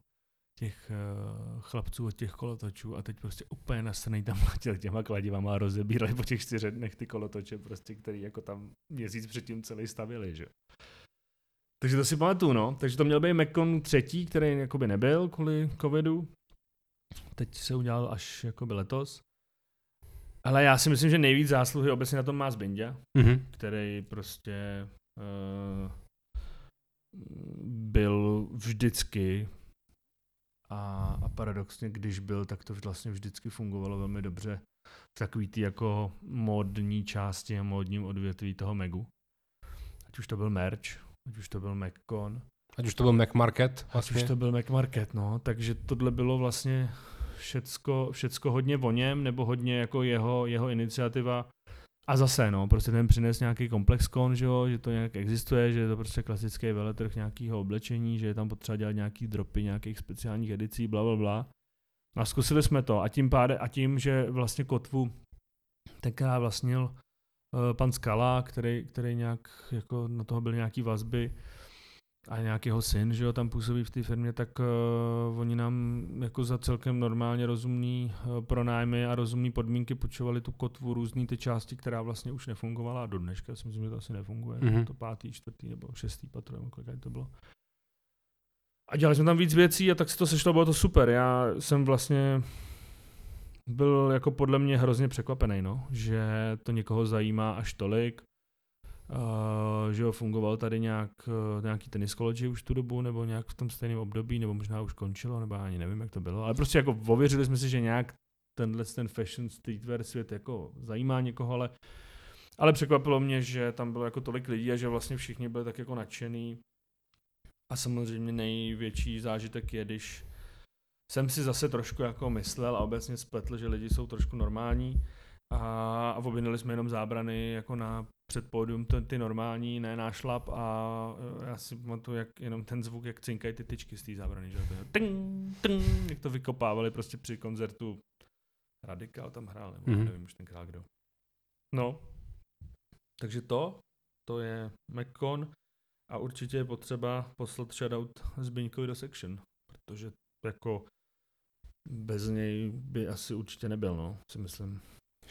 těch uh, chlapců od těch kolotočů a teď prostě úplně nasrnej tam letěl těma kladivama a rozebírali po těch čtyřech dnech ty kolotoče prostě, který jako tam měsíc předtím celý stavili, že. Takže to si pamatuju, no. Takže to měl být Mekon třetí, který jakoby nebyl kvůli covidu. Teď se udělal až jakoby letos. Ale já si myslím, že nejvíc zásluhy obecně na tom má Zbindě, mm-hmm. který prostě byl vždycky a, a paradoxně, když byl, tak to vlastně vždycky fungovalo velmi dobře v takový ty jako modní části a modním odvětví toho Megu. Ať už to byl merch, ať už to byl MacCon, Ať už to byl Mac Market vlastně. Ať už to byl Mac Market, no. Takže tohle bylo vlastně všecko, všecko hodně o něm, nebo hodně jako jeho, jeho iniciativa. A zase, no, prostě ten přines nějaký komplex kon, že, jo, že to nějak existuje, že je to prostě klasický veletrh nějakého oblečení, že je tam potřeba dělat nějaký dropy nějakých speciálních edicí, bla, bla, bla. A zkusili jsme to a tím, páde, a tím že vlastně kotvu tenkrát vlastnil uh, pan Skala, který, který nějak, jako na toho byly nějaký vazby, a nějakého syn, že jo, tam působí v té firmě, tak uh, oni nám jako za celkem normálně rozumný uh, pronájmy a rozumné podmínky počovali tu kotvu různý ty části, která vlastně už nefungovala a do dneška si myslím, že to asi nefunguje. Mm-hmm. To pátý, čtvrtý nebo šestý patro, nebo kolik to bylo. A dělali jsme tam víc věcí a tak se to sešlo, bylo to super. Já jsem vlastně byl jako podle mě hrozně překvapený, no, že to někoho zajímá až tolik Uh, že jo, fungoval tady nějak, uh, nějaký tennis college už tu dobu, nebo nějak v tom stejném období, nebo možná už končilo, nebo ani nevím, jak to bylo. Ale prostě jako ověřili jsme si, že nějak tenhle ten fashion streetwear svět jako zajímá někoho, ale, ale překvapilo mě, že tam bylo jako tolik lidí a že vlastně všichni byli tak jako nadšený. A samozřejmě největší zážitek je, když jsem si zase trošku jako myslel a obecně spletl, že lidi jsou trošku normální a, a objednali jsme jenom zábrany jako na před pódium to, ty normální, ne nášlap a e, já si pamatuju, jak jenom ten zvuk, jak cinkají ty tyčky z té zábrany, že to je ting, ting, jak to vykopávali prostě při koncertu Radikál tam hrál, nebo mm-hmm. nevím už tenkrát kdo. No, takže to, to je McCon a určitě je potřeba poslat shoutout Zbyňkovi do section, protože jako bez něj by asi určitě nebyl, no, si myslím.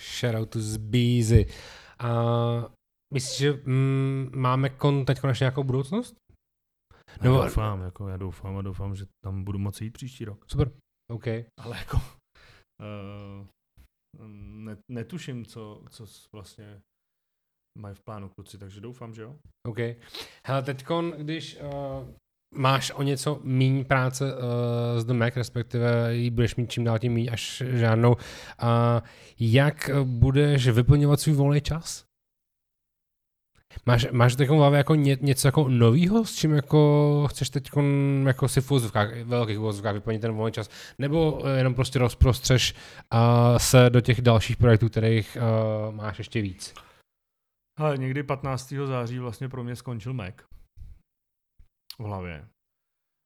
Shoutout z Beezy. A Myslíš, že mm, máme kon teď konečně nějakou budoucnost? Nebo... Já doufám, jako já doufám a doufám, že tam budu moci jít příští rok. Super, OK. Ale jako uh, ne, netuším, co, co vlastně mají v plánu kluci, takže doufám, že jo. OK. Hele, teď, když uh, máš o něco méně práce uh, s The Mac, respektive ji budeš mít čím dál tím méně až žádnou, uh, jak budeš vyplňovat svůj volný čas? Máš, máš teď hlavě jako ně, něco jako novýho, s čím jako chceš teď jako si v velkých úzovkách vyplnit ten volný čas, nebo jenom prostě rozprostřeš uh, se do těch dalších projektů, kterých uh, máš ještě víc? Ale někdy 15. září vlastně pro mě skončil Mac v hlavě.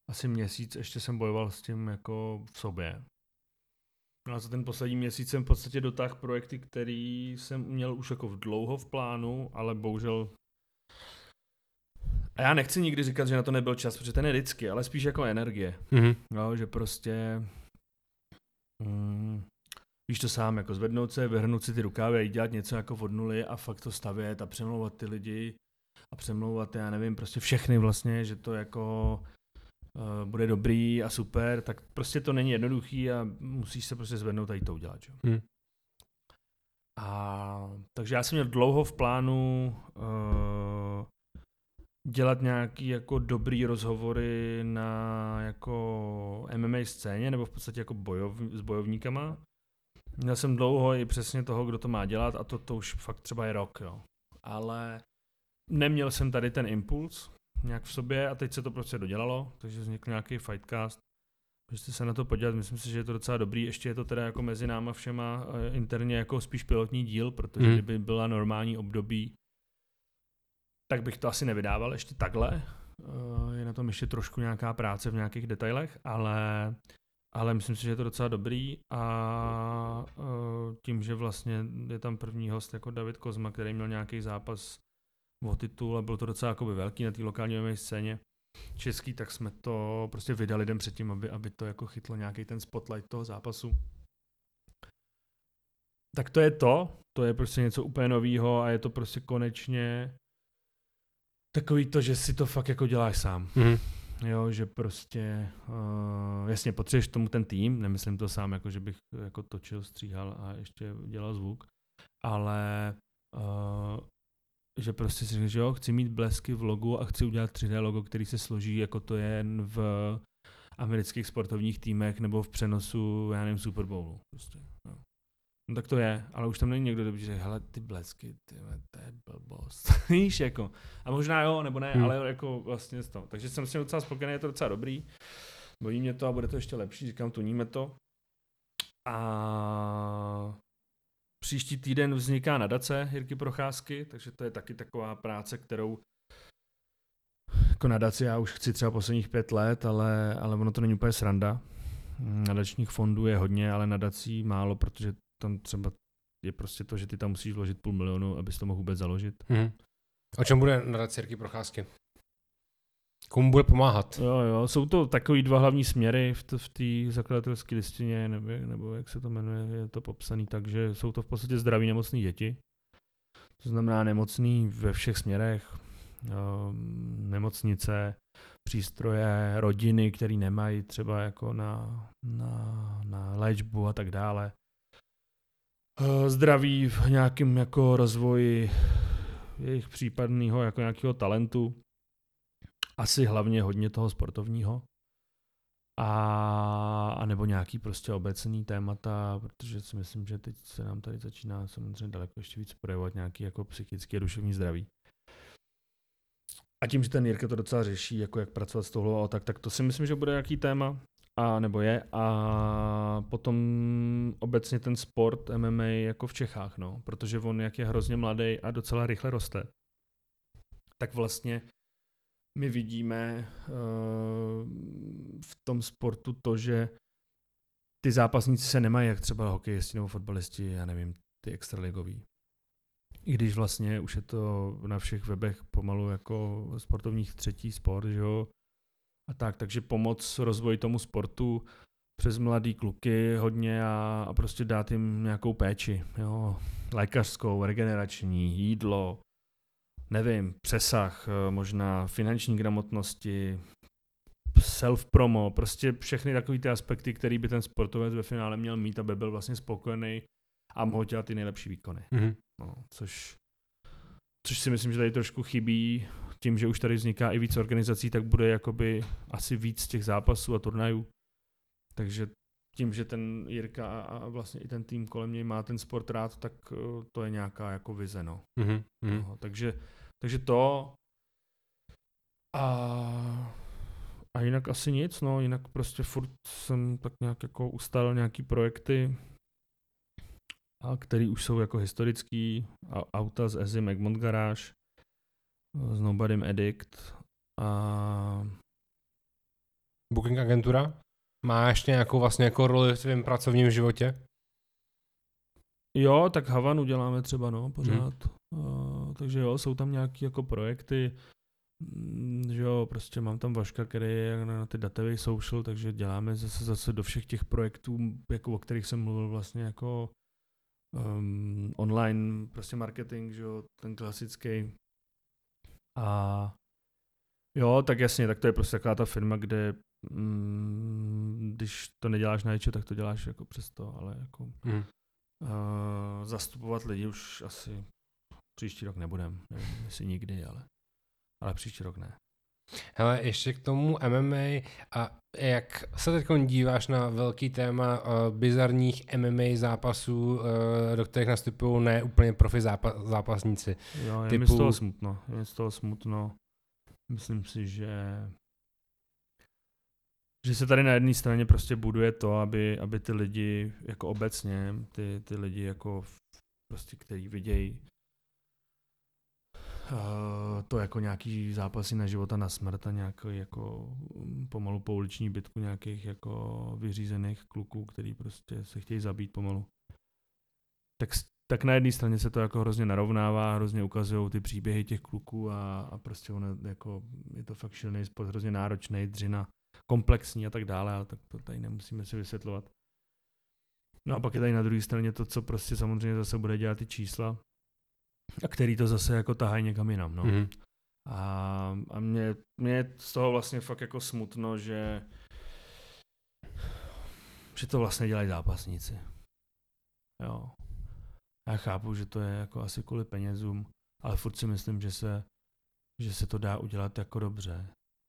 Asi měsíc ještě jsem bojoval s tím jako v sobě. No a za ten poslední měsíc jsem v podstatě dotáhl projekty, který jsem měl už jako v dlouho v plánu, ale bohužel a já nechci nikdy říkat, že na to nebyl čas, protože ten je vždycky, ale spíš jako energie. Mm-hmm. No, že prostě mm, víš to sám, jako zvednout se, vyhrnout si ty rukávy a jít dělat něco jako od nuly a fakt to stavět a přemlouvat ty lidi a přemlouvat, já nevím, prostě všechny vlastně, že to jako uh, bude dobrý a super, tak prostě to není jednoduchý a musíš se prostě zvednout a jít to udělat. Že? Hmm. A, takže já jsem měl dlouho v plánu uh, dělat nějaký jako dobrý rozhovory na jako MMA scéně, nebo v podstatě jako bojov, s bojovníkama. Měl jsem dlouho i přesně toho, kdo to má dělat a to, to už fakt třeba je rok, jo. Ale neměl jsem tady ten impuls, nějak v sobě a teď se to prostě dodělalo, takže vznikl nějaký fightcast. Můžete se na to podívat, myslím si, že je to docela dobrý. Ještě je to teda jako mezi náma všema eh, interně jako spíš pilotní díl, protože mm. kdyby byla normální období, tak bych to asi nevydával ještě takhle. Eh, je na tom ještě trošku nějaká práce v nějakých detailech, ale, ale myslím si, že je to docela dobrý a eh, tím, že vlastně je tam první host jako David Kozma, který měl nějaký zápas o titul a byl to docela jakoby velký na té lokální MMA scéně český, tak jsme to prostě vydali lidem předtím, aby, aby to jako chytlo nějaký ten spotlight toho zápasu. Tak to je to, to je prostě něco úplně novýho a je to prostě konečně takový to, že si to fakt jako děláš sám. Mm-hmm. Jo, že prostě, uh, jasně, potřebuješ tomu ten tým, nemyslím to sám, jako že bych jako točil, stříhal a ještě dělal zvuk, ale uh, že prostě si říkáš, že jo, chci mít blesky v logu a chci udělat 3D logo, který se složí, jako to je v amerických sportovních týmech nebo v přenosu, já nevím, Super Bowlu. Prostě, no. no. tak to je, ale už tam není někdo, kdo by řekl, hele, ty blesky, ty, to je blbost. Víš, jako. A možná jo, nebo ne, hmm. ale jako vlastně to. Takže jsem si docela spokojený, je to docela dobrý. Bojí mě to a bude to ještě lepší, říkám, tuníme to. A příští týden vzniká nadace Jirky Procházky, takže to je taky taková práce, kterou jako nadaci já už chci třeba posledních pět let, ale, ale ono to není úplně sranda. Nadačních fondů je hodně, ale nadací málo, protože tam třeba je prostě to, že ty tam musíš vložit půl milionu, abys to mohl vůbec založit. Hmm. O čem bude nadace Jirky Procházky? Komu bude pomáhat? Jo, jo, jsou to takový dva hlavní směry v, t- v té zakladatelské listině, nebo, nebo jak se to jmenuje, je to popsané tak, že jsou to v podstatě zdraví nemocní děti. To znamená nemocný ve všech směrech, Ehm, nemocnice, přístroje, rodiny, které nemají třeba jako na, na, na léčbu a tak dále. Ehm, zdraví v nějakém jako rozvoji jejich případného jako nějakého talentu. Asi hlavně hodně toho sportovního. A, a nebo nějaký prostě obecný témata, protože si myslím, že teď se nám tady začíná samozřejmě daleko ještě víc projevovat nějaký jako psychický a duševní zdraví. A tím, že ten Jirka to docela řeší, jako jak pracovat s tohle a tak, tak to si myslím, že bude nějaký téma. A nebo je. A potom obecně ten sport MMA jako v Čechách, no. Protože on, jak je hrozně mladý a docela rychle roste, tak vlastně my vidíme uh, v tom sportu to, že ty zápasníci se nemají jak třeba hokejisti nebo fotbalisti, já nevím, ty extraligoví i když vlastně už je to na všech webech pomalu jako sportovních třetí sport, že jo, a tak, takže pomoc rozvoji tomu sportu přes mladý kluky hodně a, a prostě dát jim nějakou péči, jo, lékařskou, regenerační, jídlo, nevím, přesah, možná finanční gramotnosti, self-promo, prostě všechny takové ty aspekty, které by ten sportovec ve finále měl mít, aby byl vlastně spokojený a mohl dělat ty nejlepší výkony. Mm-hmm. No, což, což si myslím, že tady trošku chybí tím, že už tady vzniká i víc organizací, tak bude jakoby asi víc těch zápasů a turnajů. Takže tím, že ten Jirka a vlastně i ten tým kolem něj má ten sport rád, tak eh, to je nějaká jako vize, no. Mm-hmm. no takže, takže to a, a jinak asi nic, no, jinak prostě furt jsem tak nějak jako ustal nějaký projekty, a který už jsou jako historický, auta z Ezim Egmont Garage, s Nobodym Edict a Booking agentura? Má ještě nějakou vlastně jako roli v svém pracovním životě? Jo, tak Havanu děláme třeba, no, pořád. Hmm. Uh, takže jo, jsou tam nějaké jako projekty, mm, že jo, prostě mám tam Vaška, který je na ty datový social, takže děláme zase, zase do všech těch projektů, jako o kterých jsem mluvil vlastně jako um, online prostě marketing, že jo, ten klasický. A jo, tak jasně, tak to je prostě taková ta firma, kde mm, když to neděláš na něčo, tak to děláš jako přesto, ale jako mm. uh, zastupovat lidi už asi příští rok nebudem, nevím, jestli nikdy, ale, ale příští rok ne. Hele, ještě k tomu MMA a jak se teď díváš na velký téma uh, bizarních MMA zápasů, uh, do kterých nastupují ne úplně profi zápa- zápasníci? Jo, je typu... mi z toho smutno. Je mi z toho smutno. Myslím si, že že se tady na jedné straně prostě buduje to, aby, aby ty lidi jako obecně, ty, ty lidi jako prostě, který vidějí Eh, to jako nějaký zápasy na život a na smrt a nějaký jako pomalu pouliční bitku nějakých jako vyřízených kluků, který prostě se chtějí zabít pomalu. Tak, tak na jedné straně se to jako hrozně narovnává, hrozně ukazují ty příběhy těch kluků a, a prostě ono jako, je to fakt šilný sport, hrozně náročný, dřina, komplexní a tak dále, ale tak to tady nemusíme si vysvětlovat. No a pak je tady na druhé straně to, co prostě samozřejmě zase bude dělat ty čísla, a který to zase jako tahají někam jinam, no. Mm. A, a mě, mě je z toho vlastně fakt jako smutno, že že to vlastně dělají zápasníci. Jo. Já chápu, že to je jako asi kvůli penězům, ale furt si myslím, že se, že se to dá udělat jako dobře.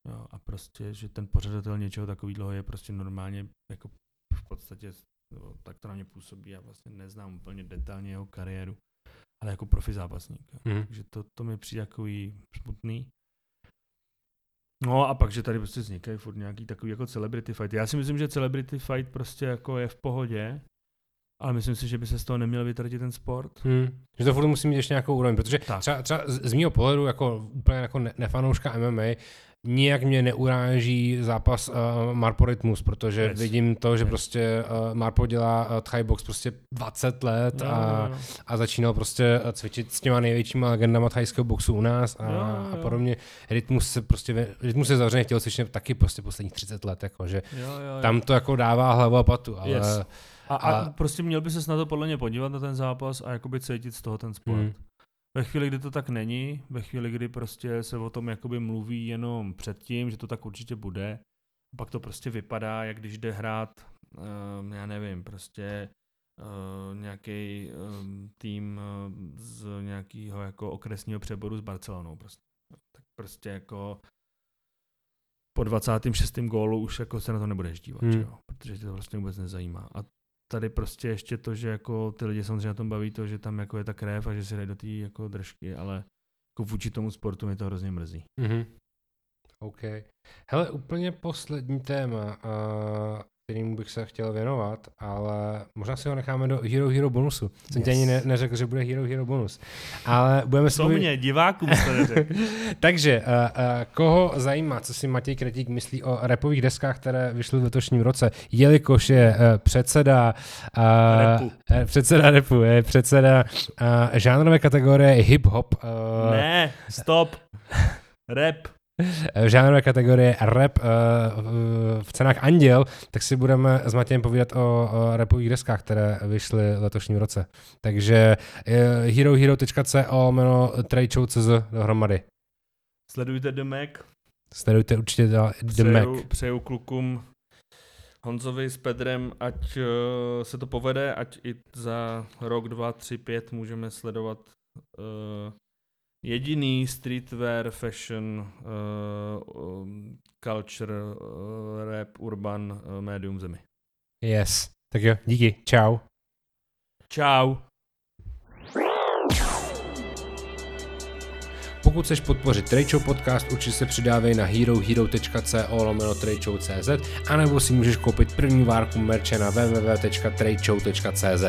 Jo, a prostě, že ten pořadatel něčeho takového je prostě normálně jako v podstatě, no, tak to na mě působí, já vlastně neznám úplně detailně jeho kariéru, ale jako profi zápasník. Jo. Mhm. Takže to, to mi přijde takový smutný. No a pak, že tady prostě vznikají furt nějaký takový jako celebrity fight. Já si myslím, že celebrity fight prostě jako je v pohodě, ale myslím si, že by se z toho neměl vytratit ten sport. Hmm. Že to furt musí mít ještě nějakou úroveň, protože Tak. třeba, třeba z, z mého pohledu, jako úplně jako ne, nefanouška MMA, nijak mě neuráží zápas uh, Marpo Rytmus, protože Yes. vidím to, že Yes. prostě uh, Marpo dělá uh, Thai box prostě 20 let Jo, a, jo, jo. a začínal prostě eh, cvičit s těma největšíma legendama thajského boxu u nás a, Jo, jo, a podobně. Rytmus se prostě, Rytmus se zavřeně chtěl cvičit taky prostě posledních 30 let, jako, že Jo, jo, jo. tam to jako dává hlavu a patu, ale Yes. A, a, a- prostě měl by se na to podle mě podívat na ten zápas a jakoby cítit z toho ten sport. Hmm. Ve chvíli, kdy to tak není, ve chvíli, kdy prostě se o tom jakoby mluví jenom předtím, že to tak určitě bude, pak to prostě vypadá, jak když jde hrát, um, já nevím, prostě uh, nějaký um, tým z nějakého jako okresního přeboru s Barcelonou. Prostě. Tak prostě jako po 26. gólu už jako se na to nebudeš dívat, hmm. jo? protože tě to vlastně vůbec nezajímá. A tady prostě ještě to, že jako ty lidi samozřejmě na tom baví to, že tam jako je ta krev a že si dají do té jako držky, ale jako vůči tomu sportu mě to hrozně mrzí. Mhm. OK. Hele, úplně poslední téma, uh, kterým bych se chtěl věnovat, ale možná si ho necháme do Hero Hero bonusu. Jsem ti Yes. ani ne, neřekl, že bude Hero Hero bonus. Ale budeme si Co mě, divákům jste neřekl. Takže, uh, uh, koho zajímá, co si Matěj Kretík myslí o repových deskách, které vyšly v letošním roce, jelikož je uh, předseda uh, Repu. předseda repu, je předseda uh, žánrové kategorie hip-hop. Uh, ne, stop. Rap. V žánrové kategorie rap uh, v cenách Anděl, tak si budeme s Matějem povídat o, o rapových deskách, které vyšly v letošním roce. Takže uh, herohero.co jméno trade.cz dohromady. Sledujte The Mac. Sledujte určitě The Mac. Přeju, přeju klukům Honzovi s Pedrem, ať uh, se to povede, ať i za rok, dva, tři, pět můžeme sledovat uh, jediný streetwear, fashion, uh, culture, uh, rap, urban uh, médium v zemi. Yes. Tak jo, díky. Čau. Čau. Pokud chceš podpořit Trade podcast, určitě se přidávej na herohero.co lomeno tradeshow.cz anebo si můžeš koupit první várku merče na www.tradeshow.cz.